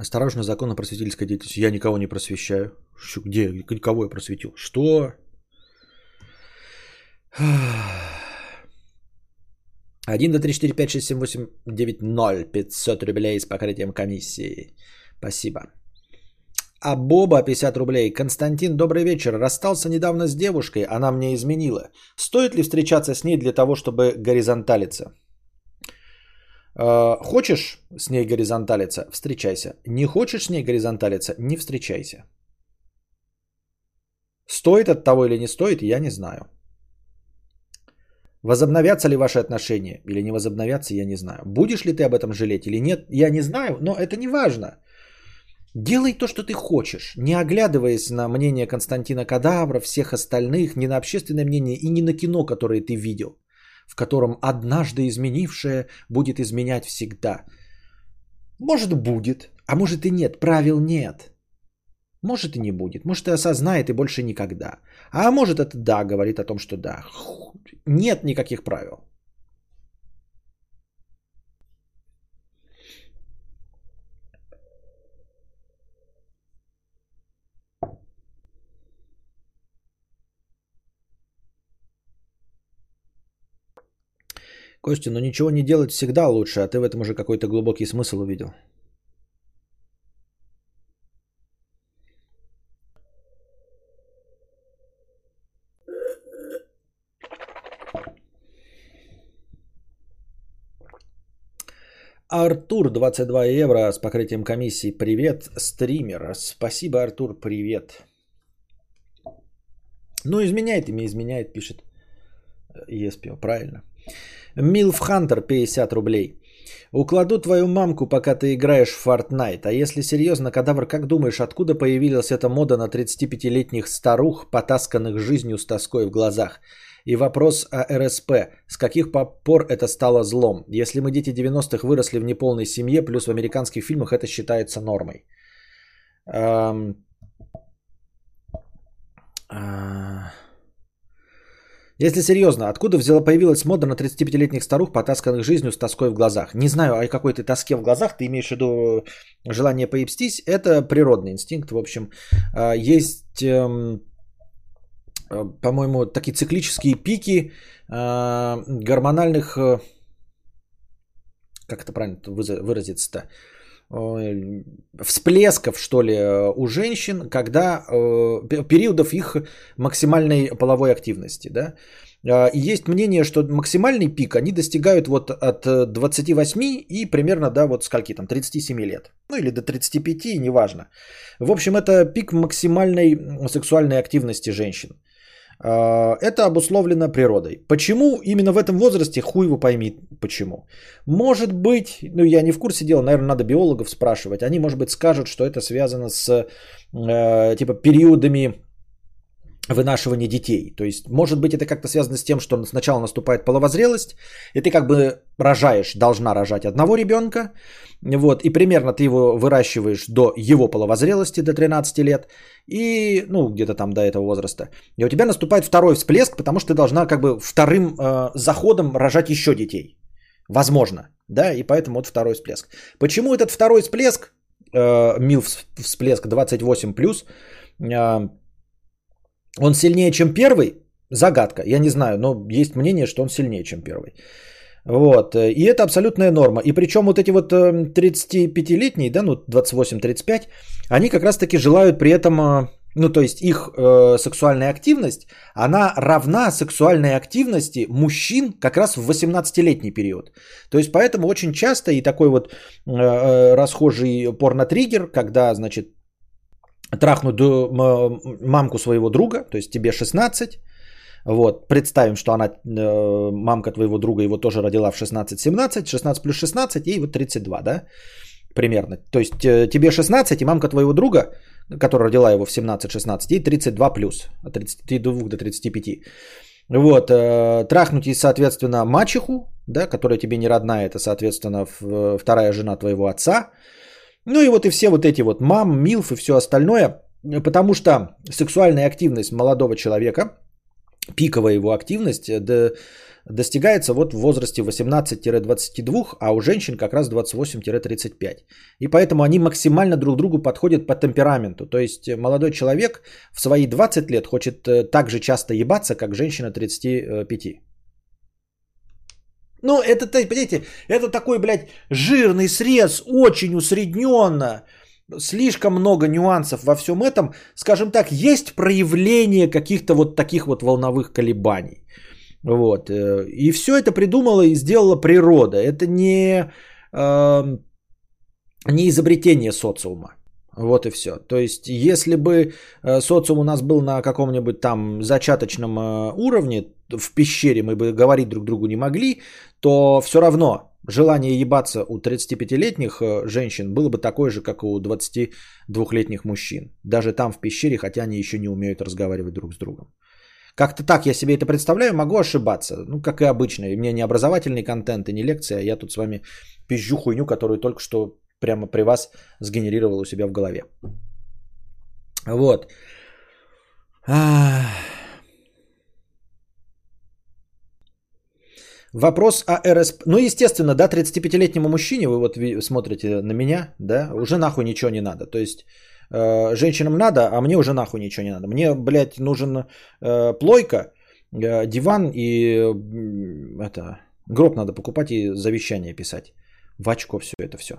Осторожно, закон о просветительской деятельности. Я никого не просвещаю. Где? Кого я просветил? Что? 1, 2, 3, 4, 5, 6, 7, 8, 9, 0. 500 рублей с покрытием комиссии. Спасибо. А Боба 50 рублей. Константин, добрый вечер. Расстался недавно с девушкой, она мне изменила. Стоит ли встречаться с ней для того, чтобы горизонталиться? Э, хочешь с ней горизонталиться? Встречайся. Не хочешь с ней горизонталиться? Не встречайся. Стоит от того или не стоит, я не знаю. Возобновятся ли ваши отношения или не возобновятся, я не знаю. Будешь ли ты об этом жалеть или нет, я не знаю, но это не важно. Делай то, что ты хочешь, не оглядываясь на мнение Константина Кадавра, всех остальных, ни на общественное мнение и ни на кино, которое ты видел в котором однажды изменившее будет изменять всегда. Может будет, а может и нет, правил нет. Может и не будет, может и осознает и больше никогда. А может это да, говорит о том, что да. Нет никаких правил. Костя, но ничего не делать всегда лучше, а ты в этом уже какой-то глубокий смысл увидел. Артур, 22 евро с покрытием комиссии. Привет, стример. Спасибо, Артур, привет. Ну, изменяет ими, изменяет, пишет Еспио, правильно. Милф Хантер 50 рублей. Укладу твою мамку, пока ты играешь в Fortnite. А если серьезно, кадавр, как думаешь, откуда появилась эта мода на 35-летних старух, потасканных жизнью с тоской в глазах? И вопрос о РСП. С каких пор это стало злом? Если мы дети 90-х выросли в неполной семье, плюс в американских фильмах это считается нормой. Эм... Э... Если серьезно, откуда взяла появилась мода на 35-летних старух, потасканных жизнью с тоской в глазах? Не знаю, о какой ты тоске в глазах, ты имеешь в виду желание поебстись, это природный инстинкт, в общем. А, есть, эм, э, по-моему, такие циклические пики э, гормональных, э, как это правильно выразиться-то, всплесков, что ли, у женщин, когда э, периодов их максимальной половой активности, да. И есть мнение, что максимальный пик они достигают вот от 28 и примерно до вот скольки там, 37 лет. Ну или до 35, неважно. В общем, это пик максимальной сексуальной активности женщин. А, это обусловлено природой. Почему именно в этом возрасте, хуй его пойми почему. Может быть, ну я не в курсе дела, наверное, надо биологов спрашивать. Они, может быть, скажут, что это связано с э, типа периодами вынашивания детей. То есть, может быть, это как-то связано с тем, что сначала наступает половозрелость, и ты как бы рожаешь, должна рожать одного ребенка, вот, и примерно ты его выращиваешь до его половозрелости, до 13 лет, и, ну, где-то там до этого возраста. И у тебя наступает второй всплеск, потому что ты должна как бы вторым э, заходом рожать еще детей. Возможно, да, и поэтому вот второй всплеск. Почему этот второй всплеск, э, мил всплеск 28+, плюс, э, он сильнее, чем первый? Загадка, я не знаю, но есть мнение, что он сильнее, чем первый. Вот. И это абсолютная норма. И причем вот эти вот 35-летние, эм, да, ну 28-35, они как раз таки желают при этом Ну, то есть их э, сексуальная активность, она равна сексуальной активности мужчин как раз в 18-летний период. То есть поэтому очень часто и такой вот э, э расхожий порнотриггер, когда, значит, трахнут мамку своего друга, то есть тебе 16, вот, представим, что она, э, мамка твоего друга его тоже родила в 16-17, 16 плюс 16 и вот 32, да, примерно. То есть э, тебе 16 и мамка твоего друга, которая родила его в 17-16, и 32 плюс, от 32 до 35. Вот, э, трахнуть и, соответственно, мачеху, да, которая тебе не родная, это, соответственно, вторая жена твоего отца. Ну и вот и все вот эти вот мам, милф и все остальное, потому что сексуальная активность молодого человека – пиковая его активность э, до, достигается вот в возрасте 18-22, а у женщин как раз 28-35. И поэтому они максимально друг другу подходят по темпераменту. То есть э, молодой человек в свои 20 лет хочет э, так же часто ебаться, как женщина 35. Ну, это, понимаете, это такой, блядь, жирный срез, очень усредненно слишком много нюансов во всем этом. Скажем так, есть проявление каких-то вот таких вот волновых колебаний. Вот. Э, и все это придумала и сделала природа. Это не, э, не изобретение социума. Вот и все. То есть, если бы э, социум у нас был на каком-нибудь там зачаточном э, уровне, в пещере мы бы говорить друг другу не могли, то все равно желание ебаться у 35-летних э, женщин было бы такое же, как у 22-летних мужчин. Даже там в пещере, хотя они еще не умеют разговаривать друг с другом. Как-то так я себе это представляю, могу ошибаться. Ну, как и обычно. И мне не образовательный контент и не лекция, а я тут с вами пизжу хуйню, которую только что прямо при вас сгенерировал у себя в голове. Вот. Вопрос о РСП. Ну, естественно, да, 35-летнему мужчине, вы вот смотрите на меня, да, уже нахуй ничего не надо. То есть, э, женщинам надо, а мне уже нахуй ничего не надо. Мне, блядь, нужен э, плойка, э, диван и э, это, гроб надо покупать и завещание писать. В очко все это все.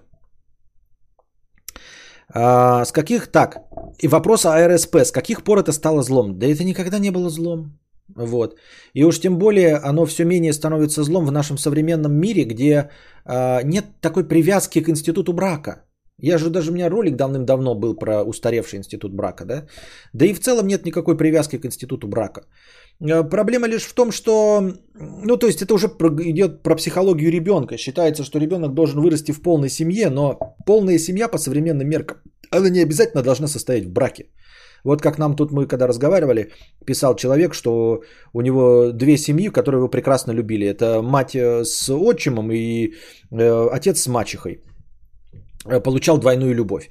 А, с каких, так, и вопрос о РСП, с каких пор это стало злом? Да это никогда не было злом. Вот. И уж тем более оно все менее становится злом в нашем современном мире, где э, нет такой привязки к институту брака. Я же даже у меня ролик давным-давно был про устаревший институт брака, да? Да и в целом нет никакой привязки к институту брака. Э, проблема лишь в том, что, ну то есть это уже идет про психологию ребенка. Считается, что ребенок должен вырасти в полной семье, но полная семья по современным меркам, она не обязательно должна состоять в браке. Вот как нам тут мы когда разговаривали, писал человек, что у него две семьи, которые его прекрасно любили. Это мать э, с отчимом и э, отец с мачехой. Э, получал двойную любовь.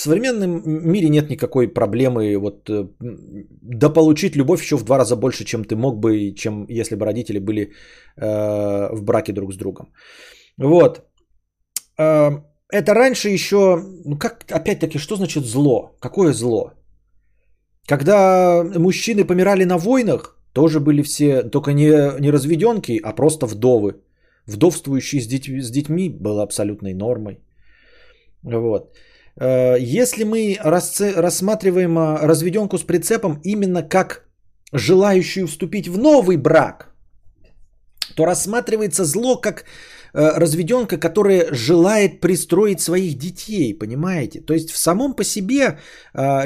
В современном мире нет никакой проблемы вот дополучить любовь еще в два раза больше, чем ты мог бы, чем если бы родители были в браке друг с другом. Вот это раньше еще, ну как, опять-таки, что значит зло? Какое зло? Когда мужчины помирали на войнах, тоже были все, только не, не разведенки, а просто вдовы. Вдовствующие с, деть, с детьми было абсолютной нормой. Вот. Э, если мы рассматриваем э, разведенку с прицепом именно как желающую вступить в новый брак, то рассматривается зло как Э, разведенка, которая желает пристроить своих детей, понимаете? То есть в самом по себе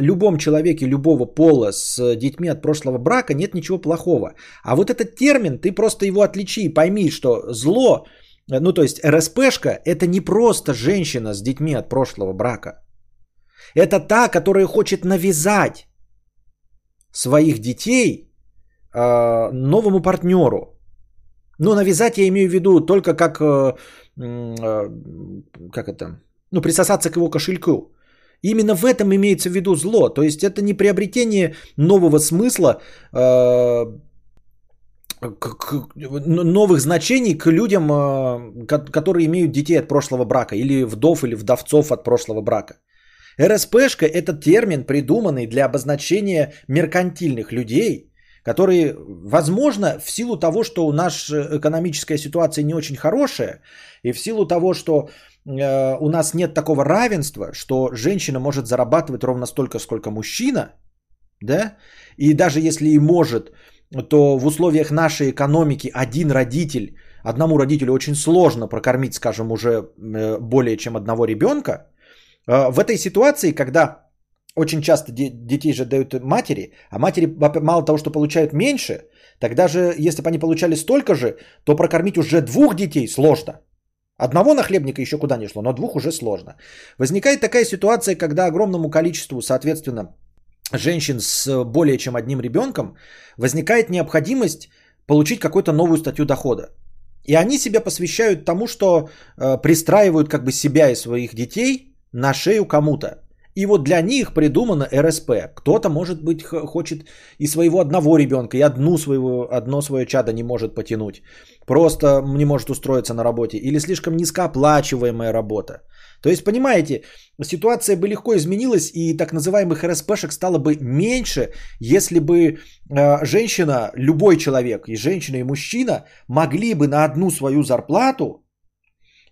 любом человеке любого пола с детьми от прошлого брака нет ничего плохого. А вот этот термин, ты просто его отличи и пойми, что зло, ну то есть РСПшка, это не просто женщина с детьми от прошлого брака. Это та, которая хочет навязать своих детей новому партнеру. Ну, навязать я имею в виду только как, э, э, как это, ну, присосаться к его кошельку. Именно в этом имеется в виду зло. То есть это не приобретение нового смысла, э, к, к, новых значений к людям, которые имеют детей от прошлого брака, или вдов, или вдовцов от прошлого брака. РСПшка – это термин, придуманный для обозначения меркантильных людей – которые, возможно, в силу того, что наша экономическая ситуация не очень хорошая, и в силу того, что э, у нас нет такого равенства, что женщина может зарабатывать ровно столько, сколько мужчина, да, и даже если и может, то в условиях нашей экономики один родитель, одному родителю очень сложно прокормить, скажем, уже э, более чем одного ребенка. Э, в этой ситуации, когда очень часто детей же дают матери, а матери мало того, что получают меньше, тогда же, если бы они получали столько же, то прокормить уже двух детей сложно. Одного нахлебника еще куда не шло, но двух уже сложно. Возникает такая ситуация, когда огромному количеству, соответственно, женщин с более чем одним ребенком возникает необходимость получить какую-то новую статью дохода. И они себя посвящают тому, что э, пристраивают как бы себя и своих детей на шею кому-то. И вот для них придумано РСП. Кто-то, может быть, хочет и своего одного ребенка, и одну своего, одно свое чадо не может потянуть. Просто не может устроиться на работе. Или слишком низкооплачиваемая работа. То есть, понимаете, ситуация бы легко изменилась, и так называемых РСПшек стало бы меньше, если бы э, женщина, любой человек, и женщина, и мужчина могли бы на одну свою зарплату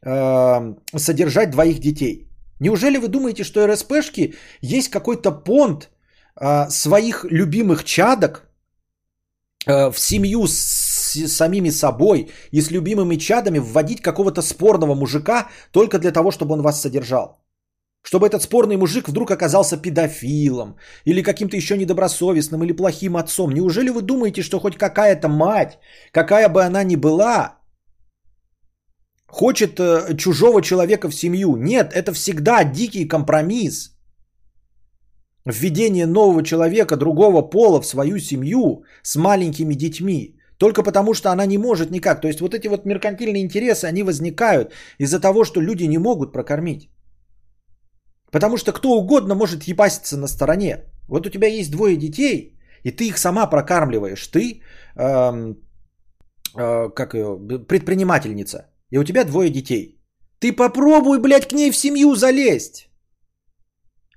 э, содержать двоих детей. Неужели вы думаете, что РСПшки есть какой-то понт э, своих любимых чадок э, в семью с, с самими собой и с любимыми чадами вводить какого-то спорного мужика только для того, чтобы он вас содержал? Чтобы этот спорный мужик вдруг оказался педофилом или каким-то еще недобросовестным или плохим отцом. Неужели вы думаете, что хоть какая-то мать, какая бы она ни была, хочет э, чужого человека в семью. Нет, это всегда дикий компромисс. Введение нового человека другого пола в свою семью с маленькими детьми. Только потому, что она не может никак. То есть вот эти вот меркантильные интересы, они возникают из-за того, что люди не могут прокормить. Потому что кто угодно может ебаситься на стороне. Вот у тебя есть двое детей, и ты их сама прокармливаешь. Ты, эм, э, как ее, предпринимательница. И у тебя двое детей. Ты попробуй, блядь, к ней в семью залезть.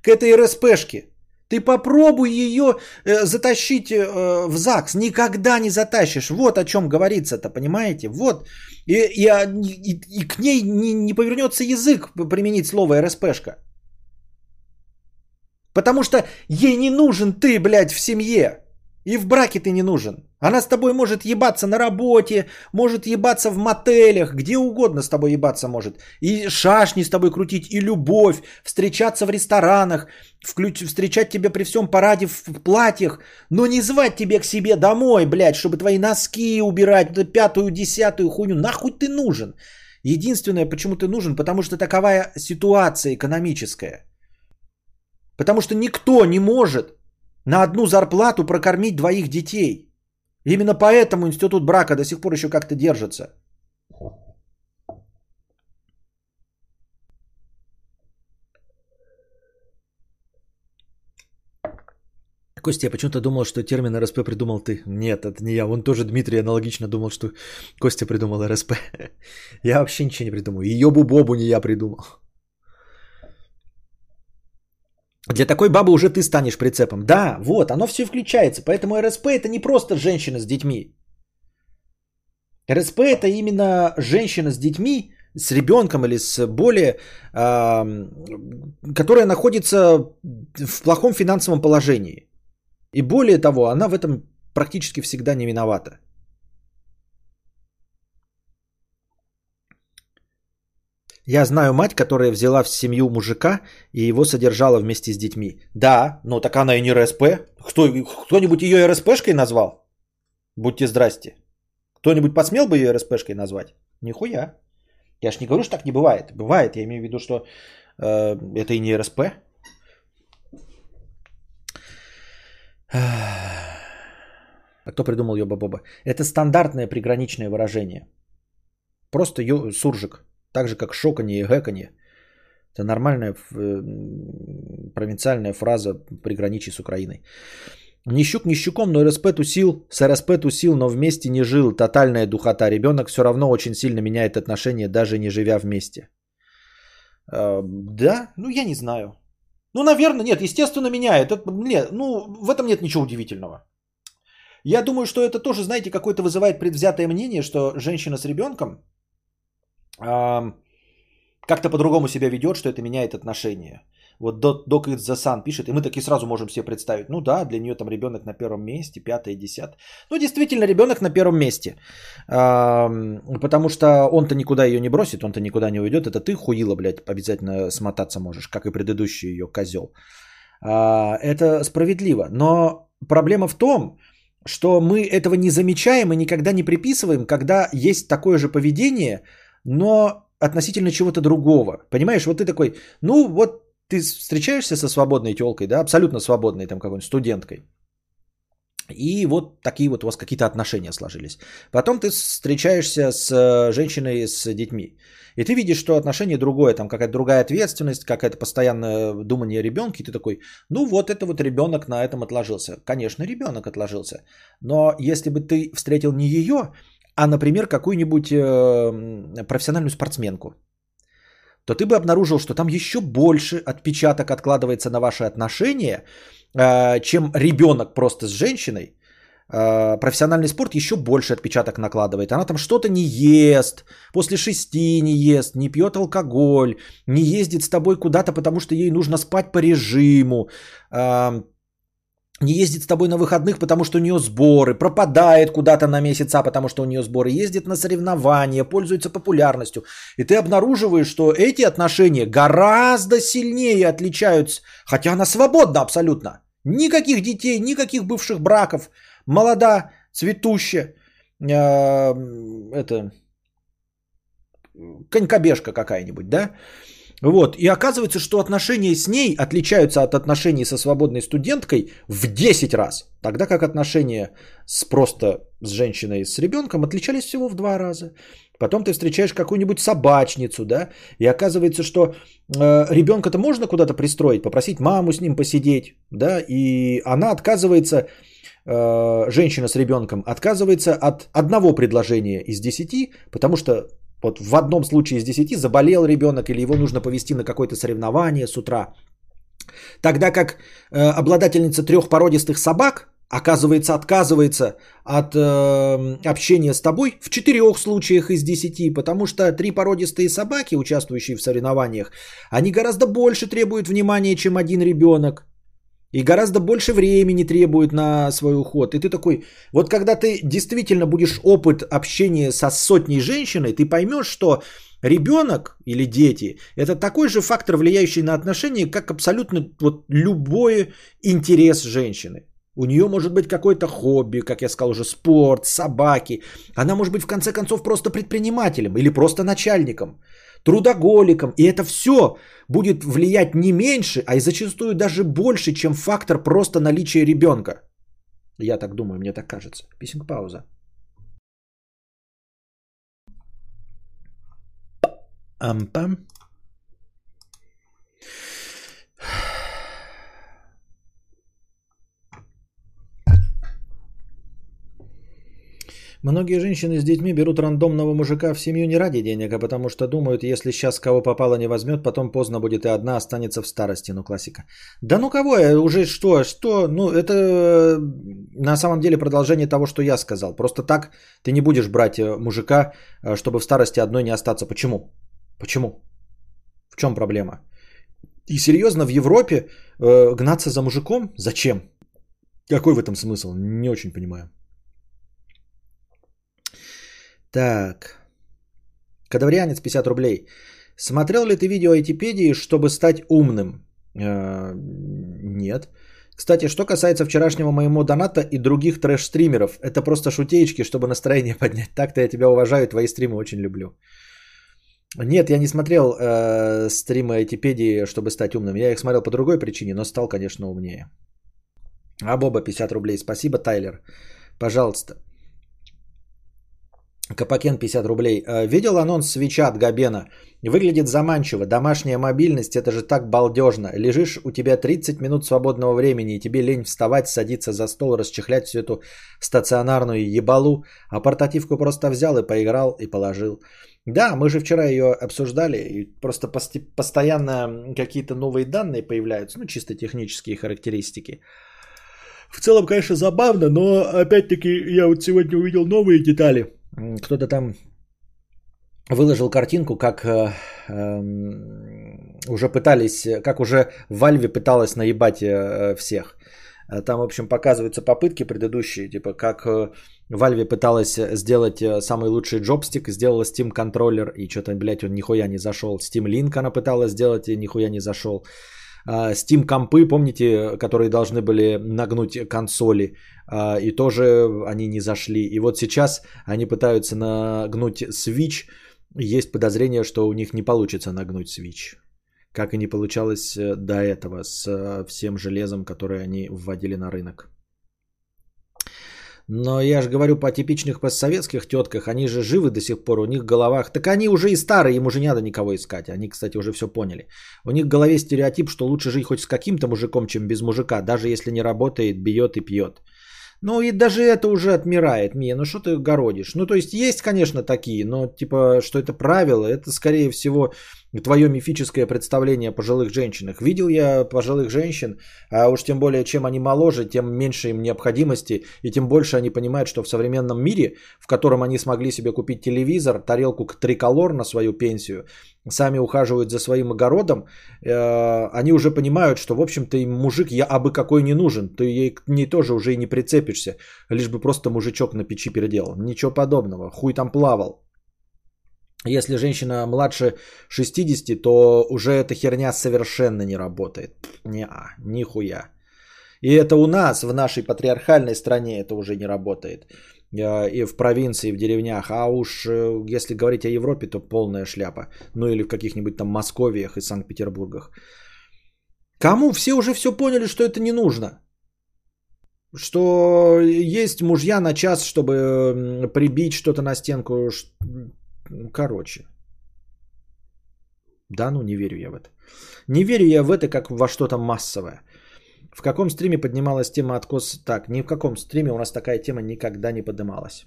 К этой РСПшке. Ты попробуй ее э, затащить э, в ЗАГС. Никогда не затащишь. Вот о чем говорится-то, понимаете? Вот. И, и, а, и, и к ней не, не повернется язык применить слово РСПшка. Потому что ей не нужен ты, блядь, в семье. И в браке ты не нужен. Она с тобой может ебаться на работе, может ебаться в мотелях, где угодно с тобой ебаться может. И шашни с тобой крутить, и любовь, встречаться в ресторанах, включ... встречать тебя при всем параде в платьях, но не звать тебя к себе домой, блядь, чтобы твои носки убирать, пятую, десятую хуйню. Нахуй ты нужен? Единственное, почему ты нужен, потому что таковая ситуация экономическая. Потому что никто не может на одну зарплату прокормить двоих детей. Именно поэтому институт брака до сих пор еще как-то держится. Костя, я почему-то думал, что термин РСП придумал ты. Нет, это не я. Он тоже, Дмитрий, аналогично думал, что Костя придумал РСП. Я вообще ничего не придумал. И Йобу-Бобу не я придумал. Для такой бабы уже ты станешь прицепом. Да, вот, оно все включается. Поэтому РСП это не просто женщина с детьми. РСП это именно женщина с детьми, с ребенком или с более, э, которая находится в плохом финансовом положении. И более того, она в этом практически всегда не виновата. Я знаю мать, которая взяла в семью мужика и его содержала вместе с детьми. Да, но так она и не РСП. Кто, кто-нибудь ее РСПшкой назвал? Будьте здрасте. Кто-нибудь посмел бы ее РСПшкой назвать? Нихуя. Я ж не говорю, что так не бывает. Бывает, я имею в виду, что э, это и не РСП. А кто придумал Йоба Боба? Это стандартное приграничное выражение. Просто ё, суржик. Так же, как шоканье и гэканье. Это нормальная э, провинциальная фраза при граничии с Украиной. Ни щук, но РСП тусил, с РСП тусил, но вместе не жил. Тотальная духота. Ребенок все равно очень сильно меняет отношения, даже не живя вместе. Э, да, ну я не знаю. Ну, наверное, нет, естественно, меняет. Это, нет, ну, в этом нет ничего удивительного. Я думаю, что это тоже, знаете, какое-то вызывает предвзятое мнение, что женщина с ребенком как-то по-другому себя ведет, что это меняет отношения. Вот Док из Sun пишет, и мы таки сразу можем себе представить, ну да, для нее там ребенок на первом месте, пятое, десятое. Ну, действительно, ребенок на первом месте. Потому что он-то никуда ее не бросит, он-то никуда не уйдет. Это ты, хуила, блядь, обязательно смотаться можешь, как и предыдущий ее козел. А, это справедливо. Но проблема в том, что мы этого не замечаем и никогда не приписываем, когда есть такое же поведение, но относительно чего-то другого. Понимаешь, вот ты такой, ну вот ты встречаешься со свободной телкой, да, абсолютно свободной там какой-нибудь студенткой. И вот такие вот у вас какие-то отношения сложились. Потом ты встречаешься с э, женщиной с детьми. И ты видишь, что отношение другое, там какая-то другая ответственность, какая-то постоянное думание о ребенке. И ты такой, ну вот это вот ребенок на этом отложился. Конечно, ребенок отложился. Но если бы ты встретил не ее, а, например, какую-нибудь э, профессиональную спортсменку, то ты бы обнаружил, что там еще больше отпечаток откладывается на ваши отношения, э, чем ребенок просто с женщиной. Э, профессиональный спорт еще больше отпечаток накладывает. Она там что-то не ест, после шести не ест, не пьет алкоголь, не ездит с тобой куда-то, потому что ей нужно спать по режиму э, не ездит с тобой на выходных, потому что у нее сборы, пропадает куда-то на месяца, потому что у нее сборы, ездит на соревнования, пользуется популярностью. И ты обнаруживаешь, что эти отношения гораздо сильнее отличаются, хотя она свободна абсолютно. Никаких детей, никаких бывших браков, молода, цветущая, э, это конькобежка какая-нибудь, да? Вот. И оказывается, что отношения с ней отличаются от отношений со свободной студенткой в 10 раз. Тогда как отношения с просто с женщиной с ребенком отличались всего в два раза. Потом ты встречаешь какую-нибудь собачницу, да, и оказывается, что э, ребенка-то можно куда-то пристроить, попросить маму с ним посидеть, да, и она отказывается, э, женщина с ребенком отказывается от одного предложения из десяти, потому что вот в одном случае из 10 заболел ребенок или его нужно повести на какое-то соревнование с утра. Тогда как э, обладательница трех породистых собак, оказывается, отказывается от э, общения с тобой в четырех случаях из десяти, потому что три породистые собаки, участвующие в соревнованиях, они гораздо больше требуют внимания, чем один ребенок. И гораздо больше времени требует на свой уход. И ты такой, вот когда ты действительно будешь опыт общения со сотней женщиной, ты поймешь, что ребенок или дети – это такой же фактор, влияющий на отношения, как абсолютно вот любой интерес женщины. У нее может быть какое-то хобби, как я сказал уже, спорт, собаки. Она может быть в конце концов просто предпринимателем или просто начальником трудоголиком. И это все будет влиять не меньше, а и зачастую даже больше, чем фактор просто наличия ребенка. Я так думаю, мне так кажется. Писинг пауза. Ампам. Многие женщины с детьми берут рандомного мужика в семью не ради денег, а потому что думают, если сейчас кого попало не возьмет, потом поздно будет и одна останется в старости. Ну, классика. Да ну кого я? Уже что? Что? Ну, это э, на самом деле продолжение того, что я сказал. Просто так ты не будешь брать э, мужика, э, чтобы в старости одной не остаться. Почему? Почему? В чем проблема? И серьезно, в Европе э, гнаться за мужиком? Зачем? Какой в этом смысл? Не очень понимаю. Так. Кадаврианец 50 рублей. Смотрел ли ты видео Айтипедии, чтобы стать умным? Э, нет. Кстати, что касается вчерашнего моего доната и других трэш-стримеров, это просто шутеечки, чтобы настроение поднять. Так-то я тебя уважаю, твои стримы очень люблю. Нет, я не смотрел э, стримы Айтипедии, чтобы стать умным. Я их смотрел по другой причине, но стал, конечно, умнее. А Боба 50 рублей. Спасибо, Тайлер. Пожалуйста. Капакен 50 рублей. Э, видел анонс свеча от Габена? Выглядит заманчиво. Домашняя мобильность, это же так балдежно. Лежишь, у тебя 30 минут свободного времени, и тебе лень вставать, садиться за стол, расчехлять всю эту стационарную ебалу. А портативку просто взял и поиграл, и положил. Да, мы же вчера ее обсуждали, и просто постоянно какие-то новые данные появляются, ну чисто технические характеристики. В целом, конечно, забавно, но опять-таки я вот сегодня увидел новые детали – кто-то там выложил картинку, как э, эм, уже пытались, как уже Valve пыталась наебать э, всех. Э, Там, в общем, показываются попытки предыдущие, типа как Valve пыталась сделать самый лучший джобстик, сделала Steam контроллер, и что-то, блядь, он нихуя не зашел. Steam Link она пыталась сделать, и нихуя не зашел. А, Steam компы, помните, которые должны были нагнуть консоли, а, и тоже они не зашли. И вот сейчас они пытаются нагнуть Switch, есть подозрение, что у них не получится нагнуть Switch. Как и не получалось э, до этого с э, всем железом, которое они вводили на рынок. Но я же говорю по типичных постсоветских тетках, они же живы до сих пор, у них в головах... Так они уже и старые, им уже не надо никого искать. Они, кстати, уже все поняли. У них в голове стереотип, что лучше жить хоть с каким-то мужиком, чем без мужика, даже если не работает, бьет и пьет. Ну и даже это уже отмирает, Мия, ну что ты городишь? Ну то есть есть, конечно, такие, но типа, что это правило, это скорее всего твое мифическое представление о пожилых женщинах. Видел я пожилых женщин, а уж тем более, чем они моложе, тем меньше им необходимости, и тем больше они понимают, что в современном мире, в котором они смогли себе купить телевизор, тарелку триколор на свою пенсию, сами ухаживают за своим огородом, э, они уже понимают, что, в общем-то, им мужик я абы какой не нужен, ты ей к ней тоже уже и не прицепишься, лишь бы просто мужичок на печи переделал. Ничего подобного, хуй там плавал. Если женщина младше 60, то уже эта херня совершенно не работает. Не, нихуя. И это у нас, в нашей патриархальной стране, это уже не работает. Э, И в провинции, в деревнях. А уж э, если говорить о Европе, то полная шляпа. Ну или в каких-нибудь там Московиях и Санкт-Петербургах. Кому? Все уже все поняли, что это не нужно. Что есть мужья на час, чтобы прибить что-то на стенку. Короче. Да, ну не верю я в это. Не верю я в это как во что-то массовое. В каком стриме поднималась тема откос? Так, ни в каком стриме у нас такая тема никогда не поднималась.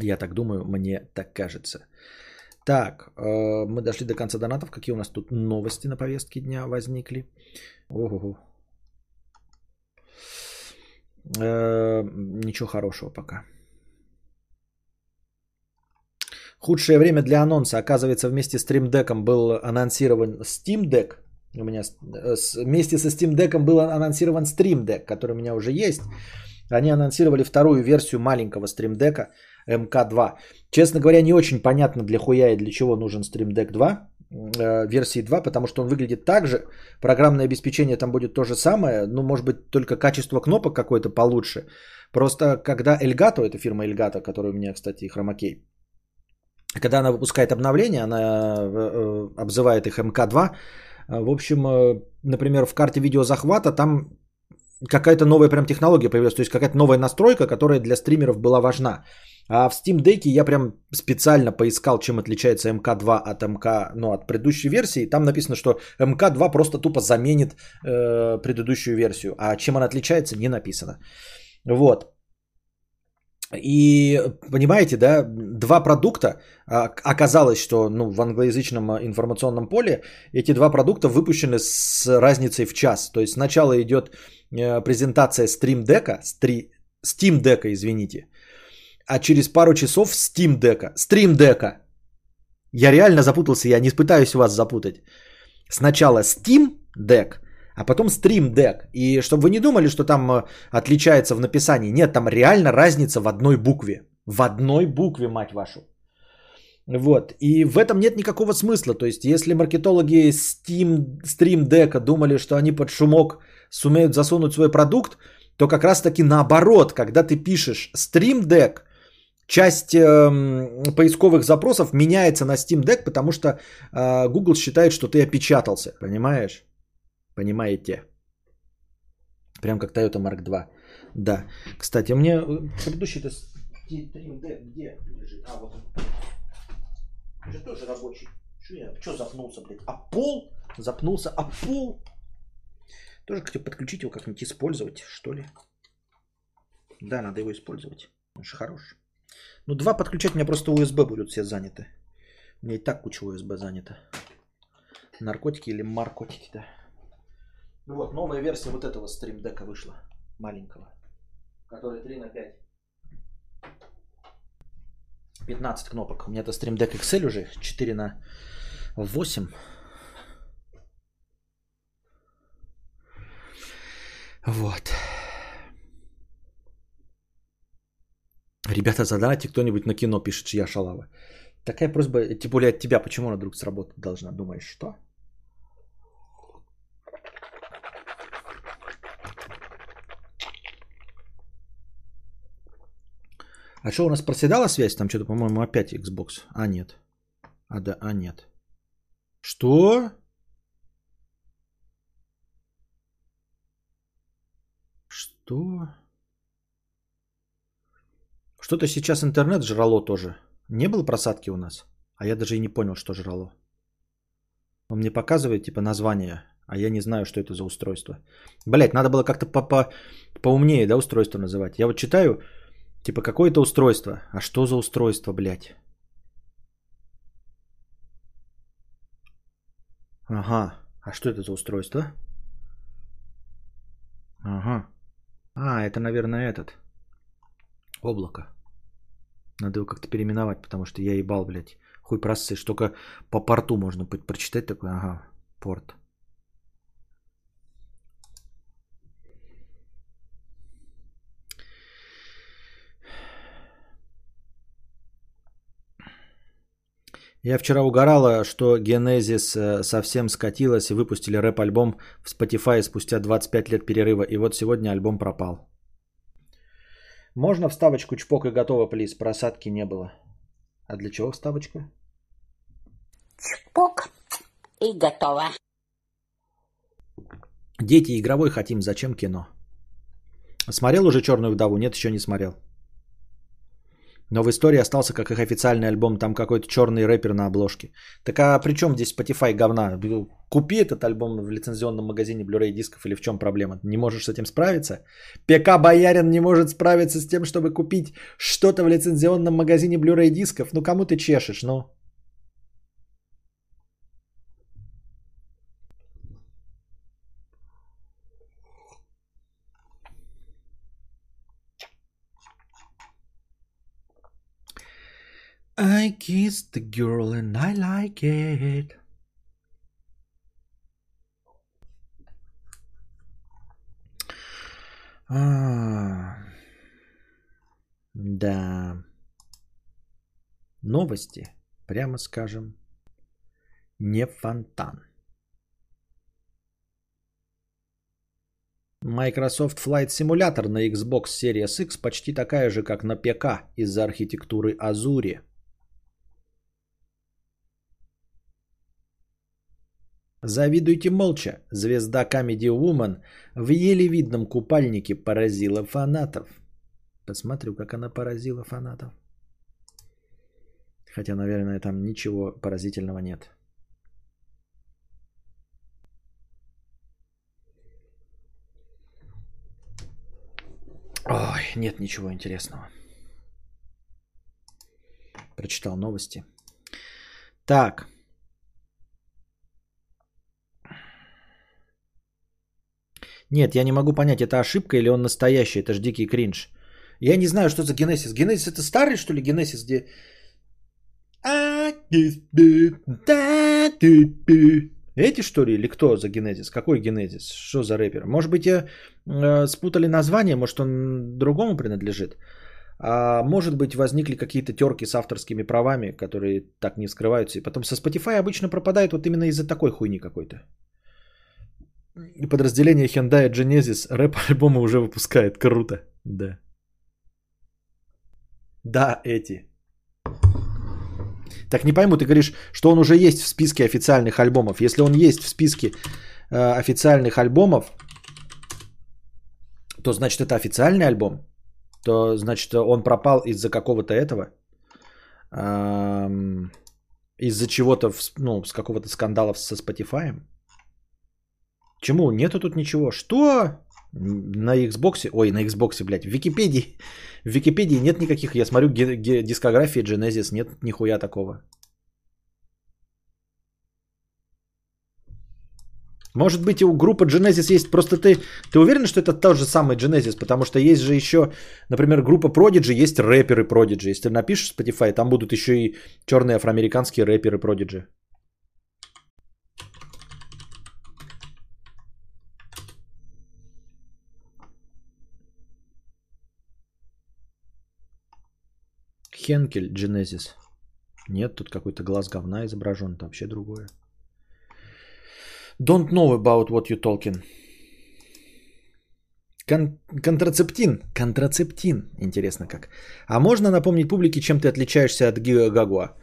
Я так думаю, мне так кажется. Так, э, мы дошли до конца донатов. Какие у нас тут новости на повестке дня возникли? Ого. Э, ничего хорошего пока. Худшее время для анонса. Оказывается, вместе с Stream Deck был анонсирован Steam Deck. У меня э, вместе со Steam Deck был анонсирован Stream Deck, который у меня уже есть. Они анонсировали вторую версию маленького Stream Deck MK2. Честно говоря, не очень понятно для хуя и для чего нужен Stream Deck 2 э, версии 2, потому что он выглядит так же. Программное обеспечение там будет то же самое, ну, может быть, только качество кнопок какое-то получше. Просто когда Elgato, это фирма Elgato, которая у меня, кстати, хромакей, когда она выпускает обновления, она э, обзывает их МК2. Э, В общем, э, например, в карте видеозахвата там какая-то новая прям технология появилась, то есть какая-то новая настройка, которая для стримеров была важна. А в Steam Deck я прям специально поискал, чем отличается МК2 от МК, ну, от предыдущей версии. Там написано, что МК2 просто тупо заменит э, предыдущую версию. А чем она отличается, не написано. Вот. И понимаете, да, два продукта, а, оказалось, что ну, в англоязычном а, информационном поле эти два продукта выпущены с разницей в час. То есть сначала идет э, презентация Stream Deck, Steam Deck, извините, а через пару часов Steam Deck, Stream Deck. Я реально запутался, я не пытаюсь вас запутать. Сначала Steam Deck, а потом Stream Deck. И чтобы вы не думали, что там э, отличается в написании. Нет, там реально разница в одной букве. В одной букве, мать вашу. Вот. И в этом нет никакого смысла. То есть, если маркетологи Steam, Stream Deck думали, что они под шумок сумеют засунуть свой продукт, то как раз таки наоборот, когда ты пишешь Stream Deck, часть эм, поисковых запросов меняется на Steam Deck, потому что э, Google считает, что ты опечатался. Понимаешь? Понимаете? Прям как Toyota Mark 2. Да. Кстати, у меня э, предыдущий-то Stream Deck где лежит? А, вот он. Это же тоже рабочий. Что я? Что запнулся, блядь? А пол? Запнулся. А пол? Тоже хотел подключить его как-нибудь использовать, что ли? Да, надо его использовать. Он же хорош. Ну, два подключать у меня просто USB будут все заняты. У меня и так куча USB занята. Наркотики или маркотики, да. Ну вот, новая версия вот этого стримдека вышла. Маленького. Который 3 на 5. 15 кнопок. У меня это Stream Deck XL уже 4 на 8. Вот. Ребята, задайте кто-нибудь на кино, пишет я шалава. Такая просьба, тем более от тебя, почему она вдруг сработать должна? Думаешь, что? А что, у нас проседала связь? Там что-то, по-моему, опять Xbox. А, нет. А, да, а, нет. Что? Что? Что-то сейчас интернет жрало тоже. Не было просадки у нас? А я даже и не понял, что жрало. Он мне показывает, типа, название, а я не знаю, что это за устройство. Блять, надо было как-то по -по поумнее, да, устройство называть. Я вот читаю, типа, какое-то устройство. А что за устройство, блядь? Ага. А что это за устройство? Ага. А, это, наверное, этот. Облако. Надо его как-то переименовать, потому что я ебал, блядь. Хуй просышь. Только по порту можно прочитать такой. Ага, порт. Я вчера угорала, что Genesis э, совсем скатилась и выпустили рэп-альбом в Spotify спустя 25 лет перерыва. И вот сегодня альбом пропал. Можно вставочку чпок и готово, плиз? Просадки не было. А для чего вставочка? Чпок и готово. Дети игровой хотим, зачем кино? Смотрел уже «Черную вдову»? Нет, еще не смотрел. Но в истории остался как их официальный альбом, там какой-то черный рэпер на обложке. Так а при чем здесь Spotify говна? Купи этот альбом в лицензионном магазине Blu-ray дисков или в чем проблема? Не можешь с этим справиться? ПК Боярин не может справиться с тем, чтобы купить что-то в лицензионном магазине Blu-ray дисков? Ну кому ты чешешь, ну? I kissed the girl and I like it. А, да. Новости, прямо скажем, не фонтан. Microsoft Flight Simulator на Xbox Series X почти такая же, как на ПК из-за архитектуры Azure. Завидуйте молча. Звезда Comedy Woman в еле видном купальнике поразила фанатов. Посмотрю, как она поразила фанатов. Хотя, наверное, там ничего поразительного нет. Ой, нет ничего интересного. Прочитал новости. Так. Нет, я не могу понять, это ошибка или он настоящий, это же дикий кринж. Я не знаю, что за Генесис. Генесис это старый, что ли, Генесис, где... Эти что ли, или кто за Генезис? Какой Генезис? Что за рэпер? Может быть, я э, спутали название, может, он другому принадлежит? А может быть, возникли какие-то терки с авторскими правами, которые так не скрываются. И потом со Spotify обычно пропадает вот именно из-за такой хуйни какой-то. Подразделение Hyundai Genesis рэп-альбомы уже выпускает. Круто. Да. Да, эти. Так не пойму, ты говоришь, что он уже есть в списке официальных альбомов. Если он есть в списке э, официальных альбомов, то значит это официальный альбом. То значит он пропал из-за какого-то этого. Эм, из-за чего-то, ну, с какого-то скандала со Spotify. Чему? Нету тут ничего. Что? На Xbox, ой, на Xbox, блядь, в Википедии, в Википедии нет никаких, я смотрю ге- ге- дискографии Genesis, нет нихуя такого. Может быть, у группы Genesis есть просто ты... Ты уверен, что это тот же самый Genesis? Потому что есть же еще, например, группа Prodigy, есть рэперы Prodigy. Если ты напишешь Spotify, там будут еще и черные афроамериканские рэперы Prodigy. Хенкель Genesis. Нет, тут какой-то глаз говна изображен, это вообще другое. Don't know about what you talking. Кон- контрацептин. Контрацептин. Интересно как. А можно напомнить публике, чем ты отличаешься от Гагуа?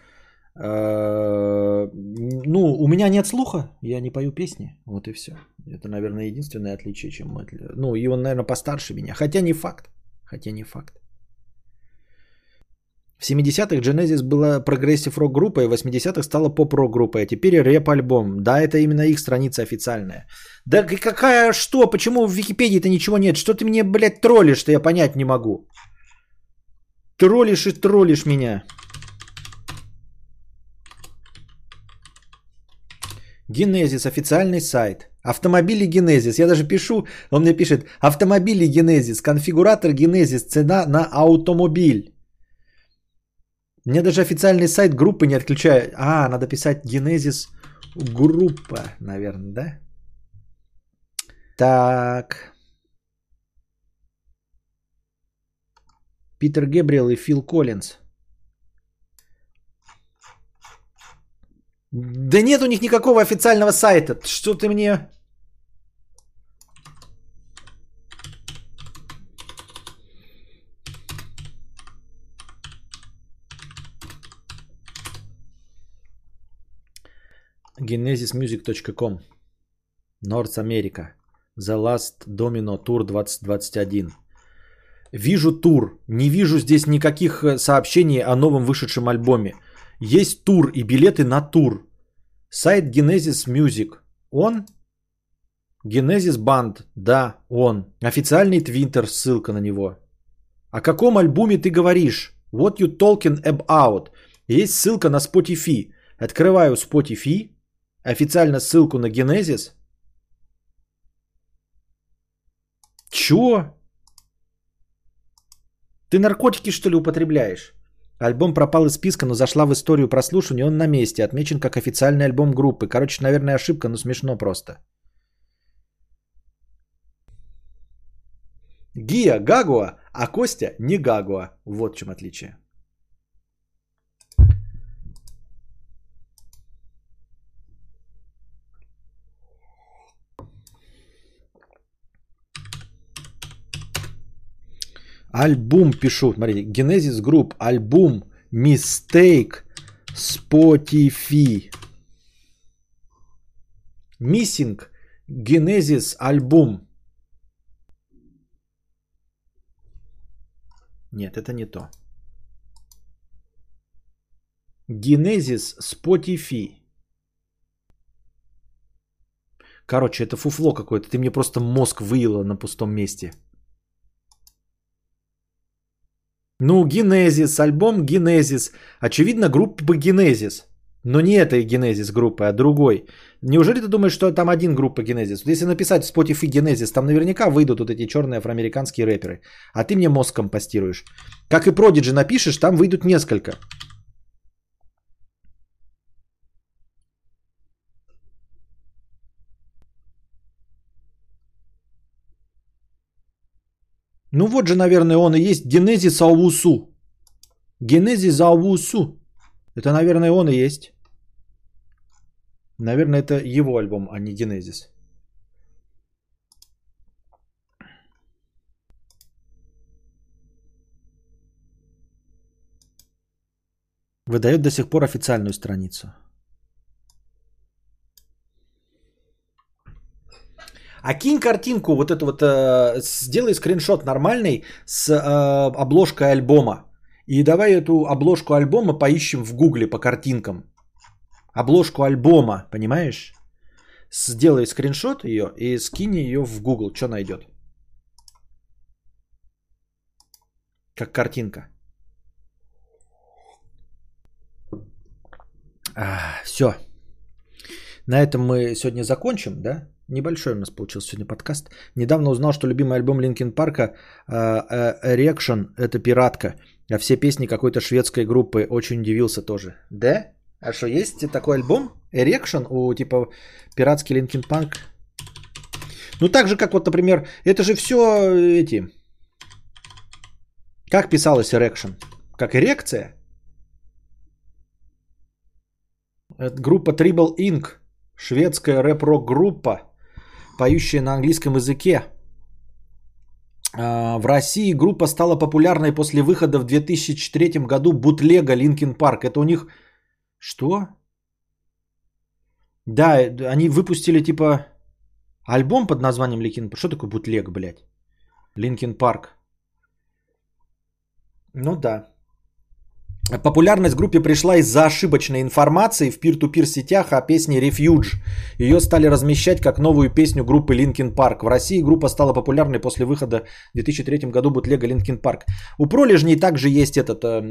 Э, ну, у меня нет слуха, я не пою песни, вот и все. Это, наверное, единственное отличие, чем мы. Ну, и он, наверное, постарше меня, хотя не факт, хотя не факт. В 70-х Genesis была прогрессив рок группой, в 80-х стала поп-рок группой, а теперь рэп-альбом. Да, это именно их страница официальная. Да какая что? Почему в Википедии-то ничего нет? Что ты мне, блядь, троллишь, что я понять не могу? Троллишь и троллишь меня. Генезис, официальный сайт. Автомобили Генезис. Я даже пишу, он мне пишет, автомобили Генезис, конфигуратор Генезис, цена на автомобиль. Мне даже официальный сайт группы не отключает. А, надо писать Генезис группа, наверное, да? Так. Питер Гебриэл и Фил Коллинз. Да нет у них никакого официального сайта. Что ты мне... genesismusic.com North America The Last Domino Tour 2021 Вижу тур. Не вижу здесь никаких э, сообщений о новом вышедшем альбоме. Есть тур и билеты на тур. Сайт Genesis Music. Он? Genesis Band. Да, он. Официальный твиттер, ссылка на него. О каком альбоме ты говоришь? What you talking about? Есть ссылка на Spotify. Открываю Spotify официально ссылку на Генезис. Чё? Ты наркотики, что ли, употребляешь? Альбом пропал из списка, но зашла в историю прослушивания, он на месте, отмечен как официальный альбом группы. Короче, наверное, ошибка, но смешно просто. Гия Гагуа, а Костя не Гагуа. Вот в чем отличие. Альбом пишу. Смотрите, Genesis Group, альбом Mistake Spotify. Missing Genesis альбом. Нет, это не то. Genesis Spotify. Короче, это фуфло какое-то. Ты мне просто мозг выела на пустом месте. Ну, Генезис, альбом Генезис. Очевидно, группа Генезис. Но не этой Генезис группы, а другой. Неужели ты думаешь, что там один группа Генезис? Если написать в Spotify Генезис, там наверняка выйдут вот эти черные афроамериканские рэперы. А ты мне мозг компостируешь. Как и Prodigy напишешь, там выйдут несколько. Ну вот же, наверное, он и есть Генезис Аусу. Генезис Аусу. Это, наверное, он и есть. Наверное, это его альбом, а не Генезис. Выдает до сих пор официальную страницу. А кинь картинку, вот эту вот, э, сделай скриншот нормальный с э, обложкой альбома. И давай эту обложку альбома поищем в гугле по картинкам. Обложку альбома, понимаешь? Сделай скриншот ее и скинь ее в Google, что найдет. Как картинка. А, все. На этом мы сегодня закончим, да? Небольшой у нас получился сегодня подкаст. Недавно узнал, что любимый альбом Linkin Park а Erection – это «Пиратка», а все песни какой-то шведской группы. Очень удивился тоже. Да? А что, есть такой альбом? Erection у типа пиратский Linkin Park? Ну так же, как вот, например, это же все эти... Как писалось Erection? Как эрекция? Это группа Tribal Inc. Шведская рэп-рок группа, поющая на английском языке. А, в России группа стала популярной после выхода в 2003 году бутлега Linkin Park. Это у них... Что? Да, они выпустили типа альбом под названием Linkin Park. Что такое бутлег, блядь? Linkin Park. Ну да. Популярность группе пришла из-за ошибочной информации в пир-ту-пир сетях о песне Refuge. Ее стали размещать как новую песню группы Linkin Park. В России группа стала популярной после выхода в 2003 году бутлега Linkin Park. У пролежней также есть этот э,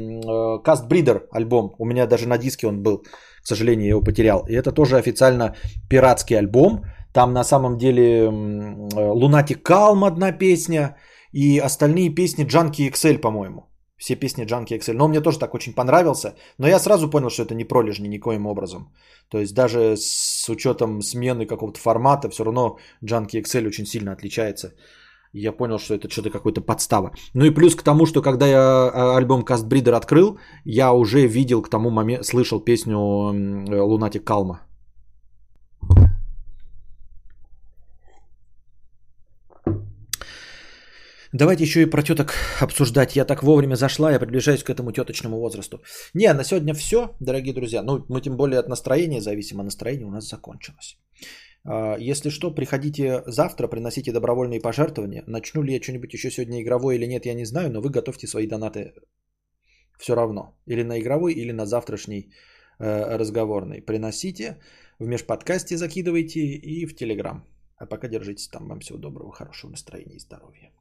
Cast Breeder альбом. У меня даже на диске он был. К сожалению, я его потерял. И это тоже официально пиратский альбом. Там на самом деле Lunatic Calm одна песня. И остальные песни Junkie XL, по-моему все песни Junkie XL. Но он мне тоже так очень понравился. Но я сразу понял, что это не пролежни никоим образом. То есть даже с учетом смены какого-то формата, все равно Junkie XL очень сильно отличается. Я понял, что это что-то какой-то подстава. Ну и плюс к тому, что когда я а, альбом Cast Breeder открыл, я уже видел к тому моменту, слышал песню Lunatic Calma. Давайте еще и про теток обсуждать. Я так вовремя зашла, я приближаюсь к этому теточному возрасту. Не, на сегодня все, дорогие друзья. Ну, мы тем более от настроения зависим, а настроение у нас закончилось. А, если что, приходите завтра, приносите добровольные пожертвования. Начну ли я что-нибудь еще сегодня игровое или нет, я не знаю, но вы готовьте свои донаты все равно. Или на игровой, или на завтрашний э, разговорный. Приносите, в межподкасте закидывайте и в Телеграм. А пока держитесь там. Вам всего доброго, хорошего настроения и здоровья.